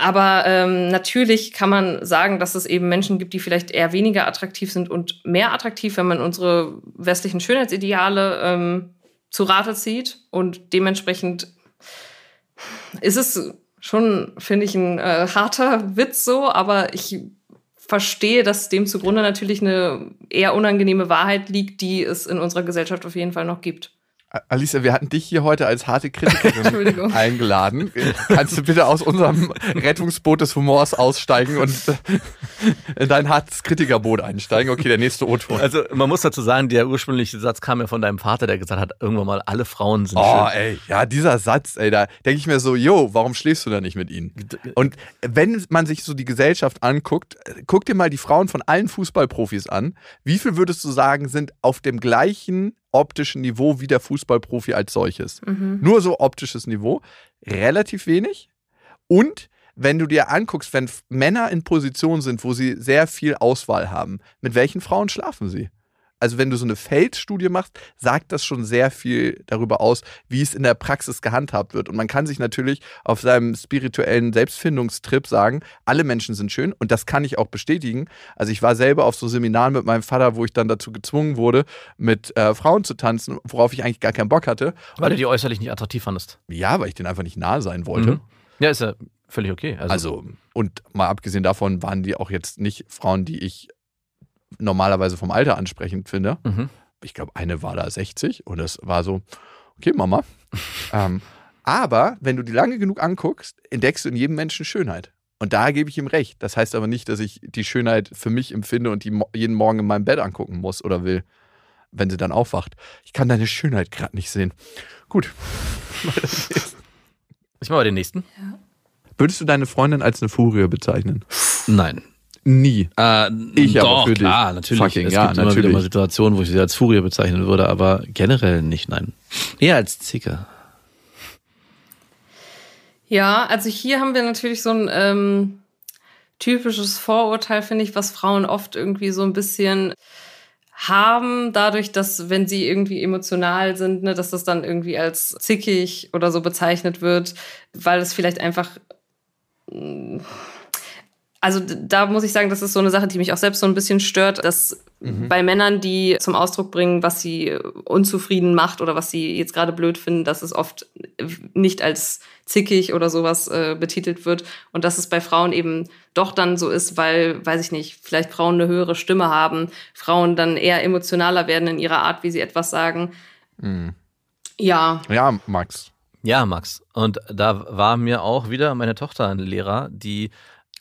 Aber ähm, natürlich kann man sagen, dass es eben Menschen gibt, die vielleicht eher weniger attraktiv sind und mehr attraktiv, wenn man unsere westlichen Schönheitsideale ähm, zu Rate zieht. Und dementsprechend ist es schon, finde ich, ein äh, harter Witz so, aber ich verstehe, dass dem zugrunde natürlich eine eher unangenehme Wahrheit liegt, die es in unserer Gesellschaft auf jeden Fall noch gibt. Alicia, wir hatten dich hier heute als harte Kritikerin eingeladen. Kannst du bitte aus unserem Rettungsboot des Humors aussteigen und äh, in dein hartes Kritikerboot einsteigen? Okay, der nächste O-Ton. Also man muss dazu sagen, der ursprüngliche Satz kam ja von deinem Vater, der gesagt hat, irgendwann mal alle Frauen sind Oh, schön. ey, ja, dieser Satz, ey, da denke ich mir so, yo, warum schläfst du da nicht mit ihnen? Und wenn man sich so die Gesellschaft anguckt, guck dir mal die Frauen von allen Fußballprofis an. Wie viel würdest du sagen, sind auf dem gleichen optischen Niveau wie der Fußballprofi als solches? Nur so optisches Niveau. Relativ wenig. Und wenn du dir anguckst, wenn Männer in Positionen sind, wo sie sehr viel Auswahl haben, mit welchen Frauen schlafen sie? Also wenn du so eine Feldstudie machst, sagt das schon sehr viel darüber aus, wie es in der Praxis gehandhabt wird. Und man kann sich natürlich auf seinem spirituellen Selbstfindungstrip sagen, alle Menschen sind schön und das kann ich auch bestätigen. Also ich war selber auf so Seminaren mit meinem Vater, wo ich dann dazu gezwungen wurde, mit äh, Frauen zu tanzen, worauf ich eigentlich gar keinen Bock hatte. Weil du die äußerlich nicht attraktiv fandest. Ja, weil ich denen einfach nicht nahe sein wollte. Mhm. Ja, ist ja völlig okay. Also, Also, und mal abgesehen davon waren die auch jetzt nicht Frauen, die ich normalerweise vom Alter ansprechend finde. Mhm. Ich glaube, eine war da 60 und das war so, okay, Mama. ähm, Aber wenn du die lange genug anguckst, entdeckst du in jedem Menschen Schönheit. Und da gebe ich ihm recht. Das heißt aber nicht, dass ich die Schönheit für mich empfinde und die jeden Morgen in meinem Bett angucken muss oder will, wenn sie dann aufwacht. Ich kann deine Schönheit gerade nicht sehen. Gut. Ich mache mal den nächsten. Ja. Würdest du deine Freundin als eine Furie bezeichnen? Nein. Nie. Äh, Ich aber doch, für dich. klar, natürlich. Fucking, es ja, gibt immer wieder natürlich. mal Situationen, wo ich sie als Furie bezeichnen würde, aber generell nicht, nein. Eher als Zicke. Ja, also hier haben wir natürlich so ein ähm, typisches Vorurteil, finde ich, was Frauen oft irgendwie so ein bisschen haben, dadurch, dass wenn sie irgendwie emotional sind, ne, dass das dann irgendwie als zickig oder so bezeichnet wird, weil es vielleicht einfach mh, also da muss ich sagen, das ist so eine Sache, die mich auch selbst so ein bisschen stört, dass bei Männern, die zum Ausdruck bringen, was sie äh, unzufrieden macht oder was sie jetzt gerade blöd finden, dass es oft äh, nicht als zickig oder sowas äh, betitelt wird und dass es bei Frauen eben doch dann so ist, weil, weiß ich nicht, vielleicht Frauen eine höhere Stimme haben, Frauen dann eher emotionaler werden in ihrer Art, wie sie etwas sagen. Ja, Ja, Max. Ja, Max. Und da war mir auch wieder meine Tochter ein Lehrer, die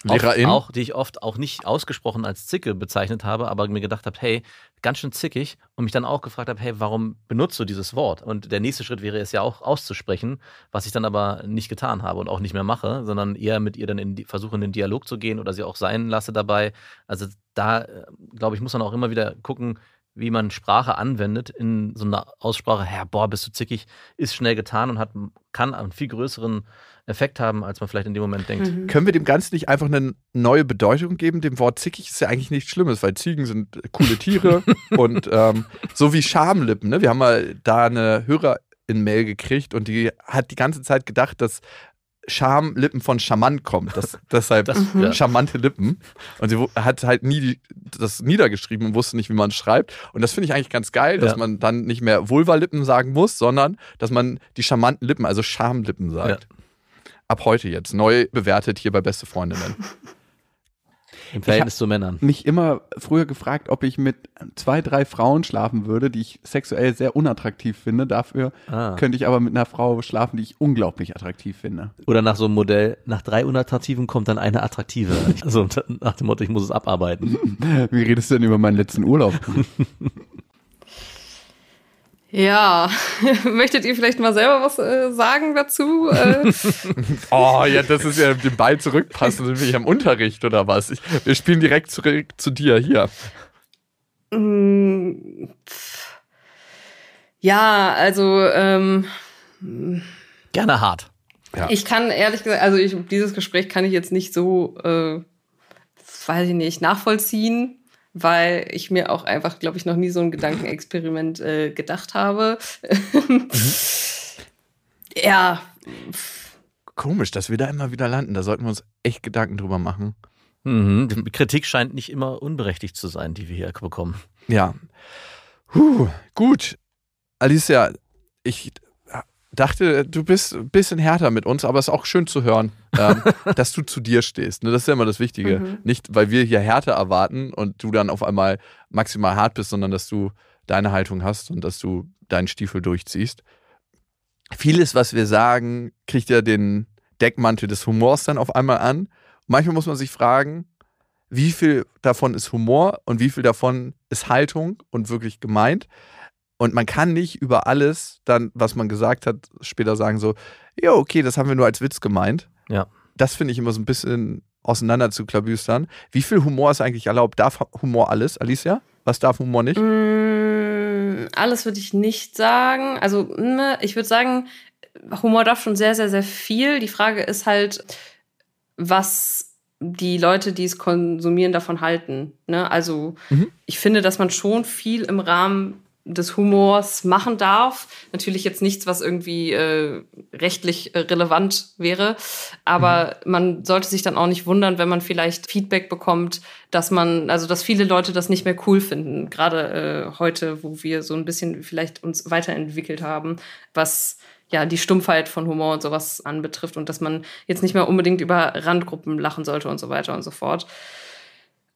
Lehrerin? Auch, die ich oft auch nicht ausgesprochen als Zicke bezeichnet habe, aber mir gedacht habe, hey, ganz schön zickig und mich dann auch gefragt habe, hey, warum benutzt du dieses Wort? Und der nächste Schritt wäre es ja auch auszusprechen, was ich dann aber nicht getan habe und auch nicht mehr mache, sondern eher mit ihr dann in die, versuche in den Dialog zu gehen oder sie auch sein lasse dabei. Also da, äh, glaube ich, muss man auch immer wieder gucken, wie man Sprache anwendet in so einer Aussprache, Herr, boah, bist du zickig, ist schnell getan und hat, kann einen viel größeren Effekt haben, als man vielleicht in dem Moment denkt. Können wir dem Ganzen nicht einfach eine neue Bedeutung geben? Dem Wort zickig ist ja eigentlich nichts Schlimmes, weil Ziegen sind äh, coole Tiere und ähm, so wie Schamlippen. Ne? Wir haben mal da eine Hörerin-Mail gekriegt und die hat die ganze Zeit gedacht, dass Schamlippen von charmant kommt. Das, deshalb Das- ja. charmante Lippen. Und sie hat halt nie die, das niedergeschrieben und wusste nicht, wie man es schreibt. Und das finde ich eigentlich ganz geil, dass Ja. man dann nicht mehr Vulva-Lippen sagen muss, sondern dass man die charmanten Lippen, also Schamlippen sagt. Ab heute jetzt. Neu bewertet hier bei Beste Freundinnen. Im Verhältnis zu Männern. mich immer früher gefragt, ob ich mit zwei, drei Frauen schlafen würde, die ich sexuell sehr unattraktiv finde. Dafür Ah. könnte ich aber mit einer Frau schlafen, die ich unglaublich attraktiv finde. Oder nach so einem Modell, nach drei unattraktiven kommt dann eine attraktive. Also nach dem Motto, ich muss es abarbeiten. Wie redest du denn über meinen letzten Urlaub? ja. Möchtet ihr vielleicht mal selber was äh, sagen dazu? Äh, Oh, ja, das ist ja den Ball zurückpassen. Sind wir hier im Unterricht oder was? Ich, wir spielen direkt zurück zu dir hier. Mm. Ja, also ähm, Gerne hart. ich kann ehrlich gesagt, also ich, dieses Gespräch kann ich jetzt nicht so, äh, weiß ich nicht, nachvollziehen, weil ich mir auch einfach, glaube ich, noch nie so ein Gedankenexperiment äh, gedacht habe. ja, Komisch, dass wir da immer wieder landen. Da sollten wir uns echt Gedanken drüber machen. Mhm. Die Kritik scheint nicht immer unberechtigt zu sein, die wir hier bekommen. Ja. Puh, gut. Alicia, ich dachte, du bist ein bisschen härter mit uns, aber es ist auch schön zu hören, ähm, dass du zu dir stehst. Ne? Das ist ja immer das Wichtige. Mhm. Nicht, weil wir hier Härte erwarten und du dann auf einmal maximal hart bist, sondern dass du deine Haltung hast und dass du deinen Stiefel durchziehst. Vieles, was wir sagen, kriegt ja den Deckmantel des Humors dann auf einmal an. Manchmal muss man sich fragen, wie viel davon ist Humor und wie viel davon ist Haltung und wirklich gemeint. Und man kann nicht über alles dann, was man gesagt hat, später sagen so, ja, okay, das haben wir nur als Witz gemeint. Ja. Das finde ich immer so ein bisschen auseinander zu klabüstern. Wie viel Humor ist eigentlich erlaubt? Darf Humor alles, Alicia? Was darf Humor nicht? Mm, alles würde ich nicht sagen. Also, ne, ich würde sagen, Humor darf schon sehr, sehr, sehr viel. Die Frage ist halt, was die Leute, die es konsumieren, davon halten. Ne? Also, Mhm. ich finde, dass man schon viel im Rahmen des Humors machen darf. Natürlich jetzt nichts, was irgendwie äh, rechtlich äh, relevant wäre, aber man sollte sich dann auch nicht wundern, wenn man vielleicht Feedback bekommt, dass man, also dass viele Leute das nicht mehr cool finden, gerade äh, heute, wo wir so ein bisschen vielleicht uns weiterentwickelt haben, was ja die Stumpfheit von Humor und sowas anbetrifft und dass man jetzt nicht mehr unbedingt über Randgruppen lachen sollte und so weiter und so fort.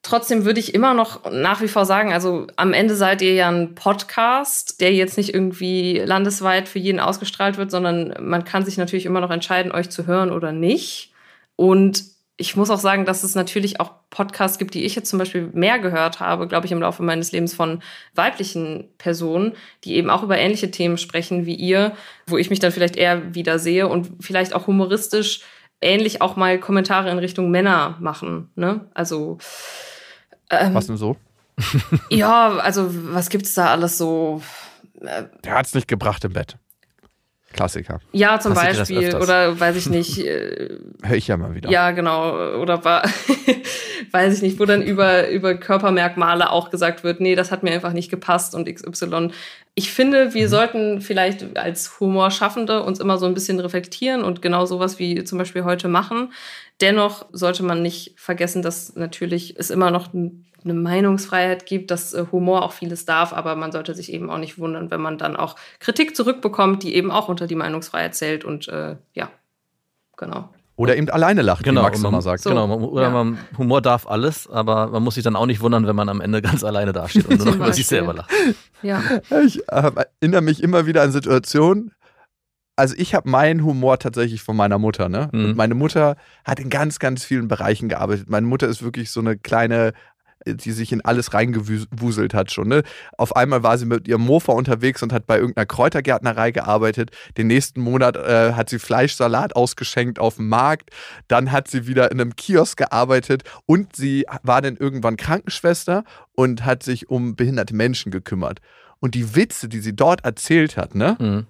Trotzdem würde ich immer noch nach wie vor sagen, also am Ende seid ihr ja ein Podcast, der jetzt nicht irgendwie landesweit für jeden ausgestrahlt wird, sondern man kann sich natürlich immer noch entscheiden, euch zu hören oder nicht. Und ich muss auch sagen, dass es natürlich auch Podcasts gibt, die ich jetzt zum Beispiel mehr gehört habe, glaube ich, im Laufe meines Lebens von weiblichen Personen, die eben auch über ähnliche Themen sprechen wie ihr, wo ich mich dann vielleicht eher wieder sehe und vielleicht auch humoristisch ähnlich auch mal Kommentare in Richtung Männer machen. Ne? Also ähm, Was denn so? ja, also was gibt's da alles so? Äh, Der hat's nicht gebracht im Bett. Klassiker. Ja, zum Passiert Beispiel. Oder weiß ich nicht. Äh, Hör ich ja mal wieder. Ja, genau. Oder war, weiß ich nicht, wo dann über, über Körpermerkmale auch gesagt wird, nee, das hat mir einfach nicht gepasst und XY. Ich finde, wir mhm. sollten vielleicht als Humorschaffende uns immer so ein bisschen reflektieren und genau sowas wie zum Beispiel heute machen. Dennoch sollte man nicht vergessen, dass natürlich es immer noch ein eine Meinungsfreiheit gibt, dass äh, Humor auch vieles darf, aber man sollte sich eben auch nicht wundern, wenn man dann auch Kritik zurückbekommt, die eben auch unter die Meinungsfreiheit zählt und äh, ja, genau. Oder eben alleine lacht, genau, wie Max immer sagt. So, genau, oder ja. man, Humor darf alles, aber man muss sich dann auch nicht wundern, wenn man am Ende ganz alleine dasteht und nur noch über sich selber lacht. Ja. Ich äh, erinnere mich immer wieder an Situationen, also ich habe meinen Humor tatsächlich von meiner Mutter, ne? Mhm. Und meine Mutter hat in ganz, ganz vielen Bereichen gearbeitet. Meine Mutter ist wirklich so eine kleine die sich in alles reingewuselt hat schon. Ne? Auf einmal war sie mit ihrem Mofa unterwegs und hat bei irgendeiner Kräutergärtnerei gearbeitet. Den nächsten Monat äh, hat sie Fleischsalat ausgeschenkt auf dem Markt. Dann hat sie wieder in einem Kiosk gearbeitet und sie war dann irgendwann Krankenschwester und hat sich um behinderte Menschen gekümmert. Und die Witze, die sie dort erzählt hat, ne? Mhm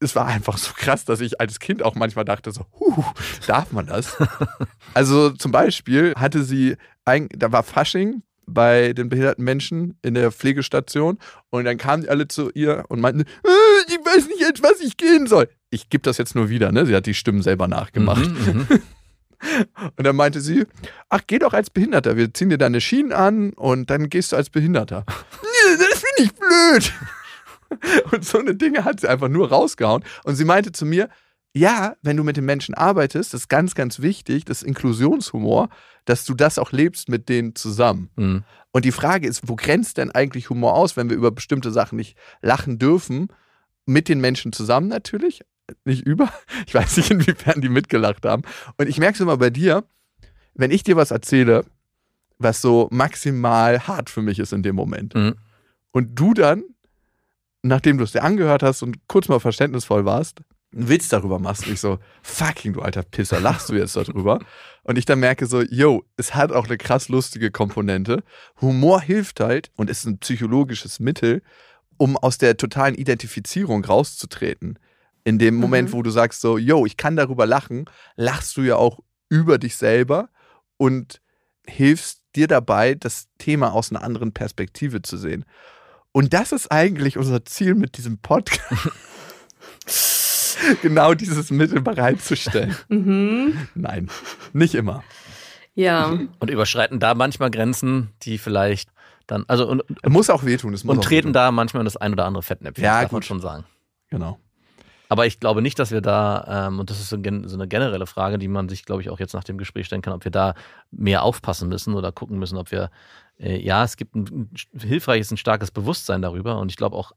es war einfach so krass, dass ich als Kind auch manchmal dachte, so, huh, darf man das? also zum Beispiel hatte sie, ein, da war Fasching bei den behinderten Menschen in der Pflegestation und dann kamen die alle zu ihr und meinten, äh, ich weiß nicht jetzt, was ich gehen soll. Ich gebe das jetzt nur wieder, ne? Sie hat die Stimmen selber nachgemacht. Mhm, mhm. Und dann meinte sie, ach, geh doch als Behinderter. Wir ziehen dir deine Schienen an und dann gehst du als Behinderter. das finde ich blöd. Und so eine Dinge hat sie einfach nur rausgehauen. Und sie meinte zu mir, ja, wenn du mit den Menschen arbeitest, das ist ganz, ganz wichtig, das Inklusionshumor, dass du das auch lebst mit denen zusammen. Mhm. Und die Frage ist, wo grenzt denn eigentlich Humor aus, wenn wir über bestimmte Sachen nicht lachen dürfen? Mit den Menschen zusammen natürlich, nicht über. Ich weiß nicht, inwiefern die mitgelacht haben. Und ich merke es immer bei dir, wenn ich dir was erzähle, was so maximal hart für mich ist in dem Moment. Mhm. Und du dann nachdem du es dir angehört hast und kurz mal verständnisvoll warst, einen Witz darüber machst. Und ich so, fucking, du alter Pisser, lachst du jetzt darüber? Und ich dann merke so, yo, es hat auch eine krass lustige Komponente. Humor hilft halt und ist ein psychologisches Mittel, um aus der totalen Identifizierung rauszutreten. In dem Moment, mhm. wo du sagst so, yo, ich kann darüber lachen, lachst du ja auch über dich selber und hilfst dir dabei, das Thema aus einer anderen Perspektive zu sehen. Und das ist eigentlich unser Ziel mit diesem Podcast. genau dieses Mittel bereitzustellen. Mhm. Nein, nicht immer. Ja. Und überschreiten da manchmal Grenzen, die vielleicht dann, also und, muss auch wehtun. Es und treten wehtun. da manchmal das ein oder andere Fettnäpfchen, ja, das darf gut. man schon sagen. Genau. Aber ich glaube nicht, dass wir da, ähm, und das ist so, so, eine generelle Frage, die man sich, glaube ich, auch jetzt nach dem Gespräch stellen kann, ob wir da mehr aufpassen müssen oder gucken müssen, ob wir ja, es gibt ein, ein hilfreiches, ein starkes Bewusstsein darüber. Und ich glaube auch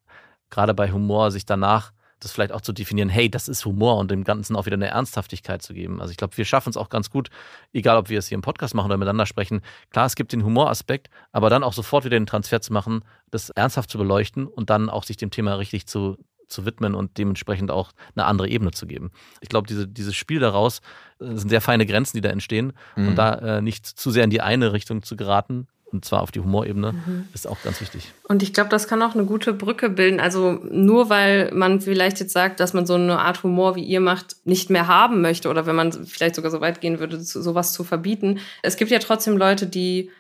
gerade bei Humor, sich danach das vielleicht auch zu definieren, hey, das ist Humor und dem Ganzen auch wieder eine Ernsthaftigkeit zu geben. Also ich glaube, wir schaffen es auch ganz gut, egal ob wir es hier im Podcast machen oder miteinander sprechen. Klar, es gibt den Humoraspekt, aber dann auch sofort wieder den Transfer zu machen, das ernsthaft zu beleuchten und dann auch sich dem Thema richtig zu, zu widmen und dementsprechend auch eine andere Ebene zu geben. Ich glaube, diese, dieses Spiel daraus äh, sind sehr feine Grenzen, die da entstehen mhm. und da äh, nicht zu sehr in die eine Richtung zu geraten, und zwar auf die Humorebene, mhm. ist auch ganz wichtig. Und ich glaube, das kann auch eine gute Brücke bilden. Also nur weil man vielleicht jetzt sagt, dass man so eine Art Humor, wie ihr macht, nicht mehr haben möchte oder wenn man vielleicht sogar so weit gehen würde, sowas zu verbieten. Es gibt ja trotzdem Leute, die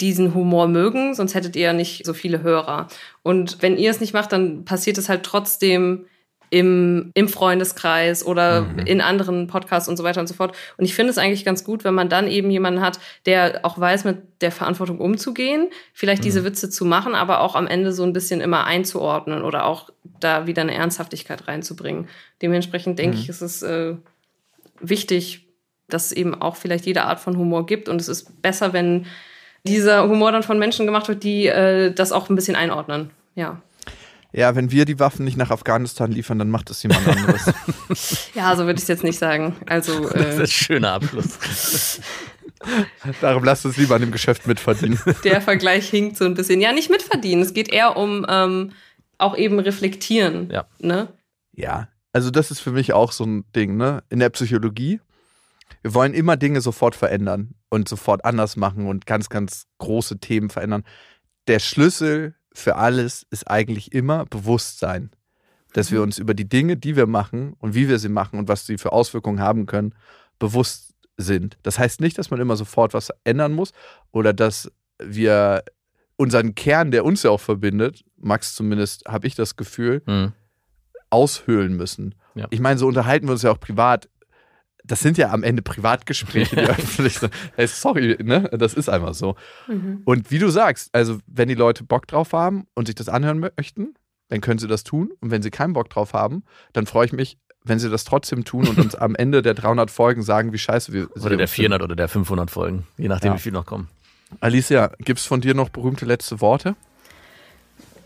diesen Humor mögen, sonst hättet ihr ja nicht so viele Hörer. Und wenn ihr es nicht macht, dann passiert es halt trotzdem im, im Freundeskreis oder mhm. in anderen Podcasts und so weiter und so fort. Und ich finde es eigentlich ganz gut, wenn man dann eben jemanden hat, der auch weiß, mit der Verantwortung umzugehen, vielleicht mhm. diese Witze zu machen, aber auch am Ende so ein bisschen immer einzuordnen oder auch da wieder eine Ernsthaftigkeit reinzubringen. Dementsprechend denke mhm. ich, ist es äh, wichtig, dass es eben auch vielleicht jede Art von Humor gibt. Und es ist besser, wenn dieser Humor dann von Menschen gemacht wird, die äh, das auch ein bisschen einordnen. Ja. Ja, wenn wir die Waffen nicht nach Afghanistan liefern, dann macht das jemand anderes. ja, so würde ich es jetzt nicht sagen. Also, äh, das ist ein schöner Abschluss. Darum lasst uns lieber an dem Geschäft mitverdienen. Der Vergleich hinkt so ein bisschen. Ja, nicht mitverdienen. Es geht eher um ähm, auch eben reflektieren. Ja. Ne? Ja, also das ist für mich auch so ein Ding, ne? In der Psychologie. Wir wollen immer Dinge sofort verändern und sofort anders machen und ganz, ganz große Themen verändern. Der Schlüssel für alles ist eigentlich immer Bewusstsein. Dass wir uns über die Dinge, die wir machen und wie wir sie machen und was sie für Auswirkungen haben können, bewusst sind. Das heißt nicht, dass man immer sofort was ändern muss oder dass wir unseren Kern, der uns ja auch verbindet, Max zumindest habe ich das Gefühl, Mhm. aushöhlen müssen. Ja. Ich meine, so unterhalten wir uns ja auch privat. Das sind ja am Ende Privatgespräche, die öffentlich sind. Hey, sorry, ne? Das ist einfach so. Mhm. Und wie du sagst, also wenn die Leute Bock drauf haben und sich das anhören möchten, dann können sie das tun. Und wenn sie keinen Bock drauf haben, dann freue ich mich, wenn sie das trotzdem tun und uns am Ende der 300 Folgen sagen, wie scheiße wir sie Oder der uns finden. 400 oder der 500 Folgen, je nachdem, Ja. wie viel noch kommen. Alicia, gibt es von dir noch berühmte letzte Worte?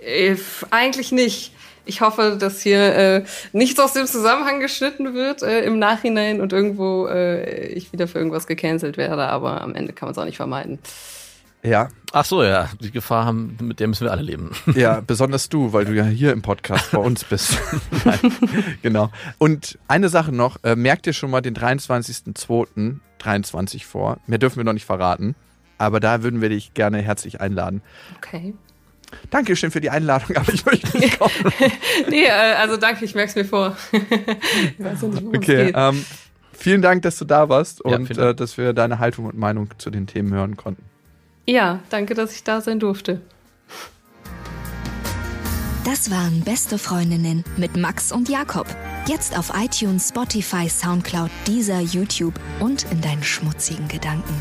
Äh, eigentlich nicht. Ich hoffe, dass hier äh, nichts aus dem Zusammenhang geschnitten wird äh, im Nachhinein und irgendwo äh, ich wieder für irgendwas gecancelt werde, aber am Ende kann man es auch nicht vermeiden. Ja, Ach so, ja, die Gefahr haben, mit der müssen wir alle leben. Ja, besonders du, weil du ja hier im Podcast bei uns bist. Genau. Und eine Sache noch, äh, merkt ihr schon mal den 23.02.23 vor? Mehr dürfen wir noch nicht verraten, aber da würden wir dich gerne herzlich einladen. Okay. Dankeschön für die Einladung, aber ich möchte nicht kommen. Nee, äh, also danke, ich merke es mir vor. ich weiß ja nicht, worum es Okay, geht. ähm, vielen Dank, dass du da warst Ja, und äh, dass wir deine Haltung und Meinung zu den Themen hören konnten. Ja, danke, dass ich da sein durfte. Das waren Beste Freundinnen mit Max und Jakob. Jetzt auf iTunes, Spotify, Soundcloud, Deezer, YouTube und in deinen schmutzigen Gedanken.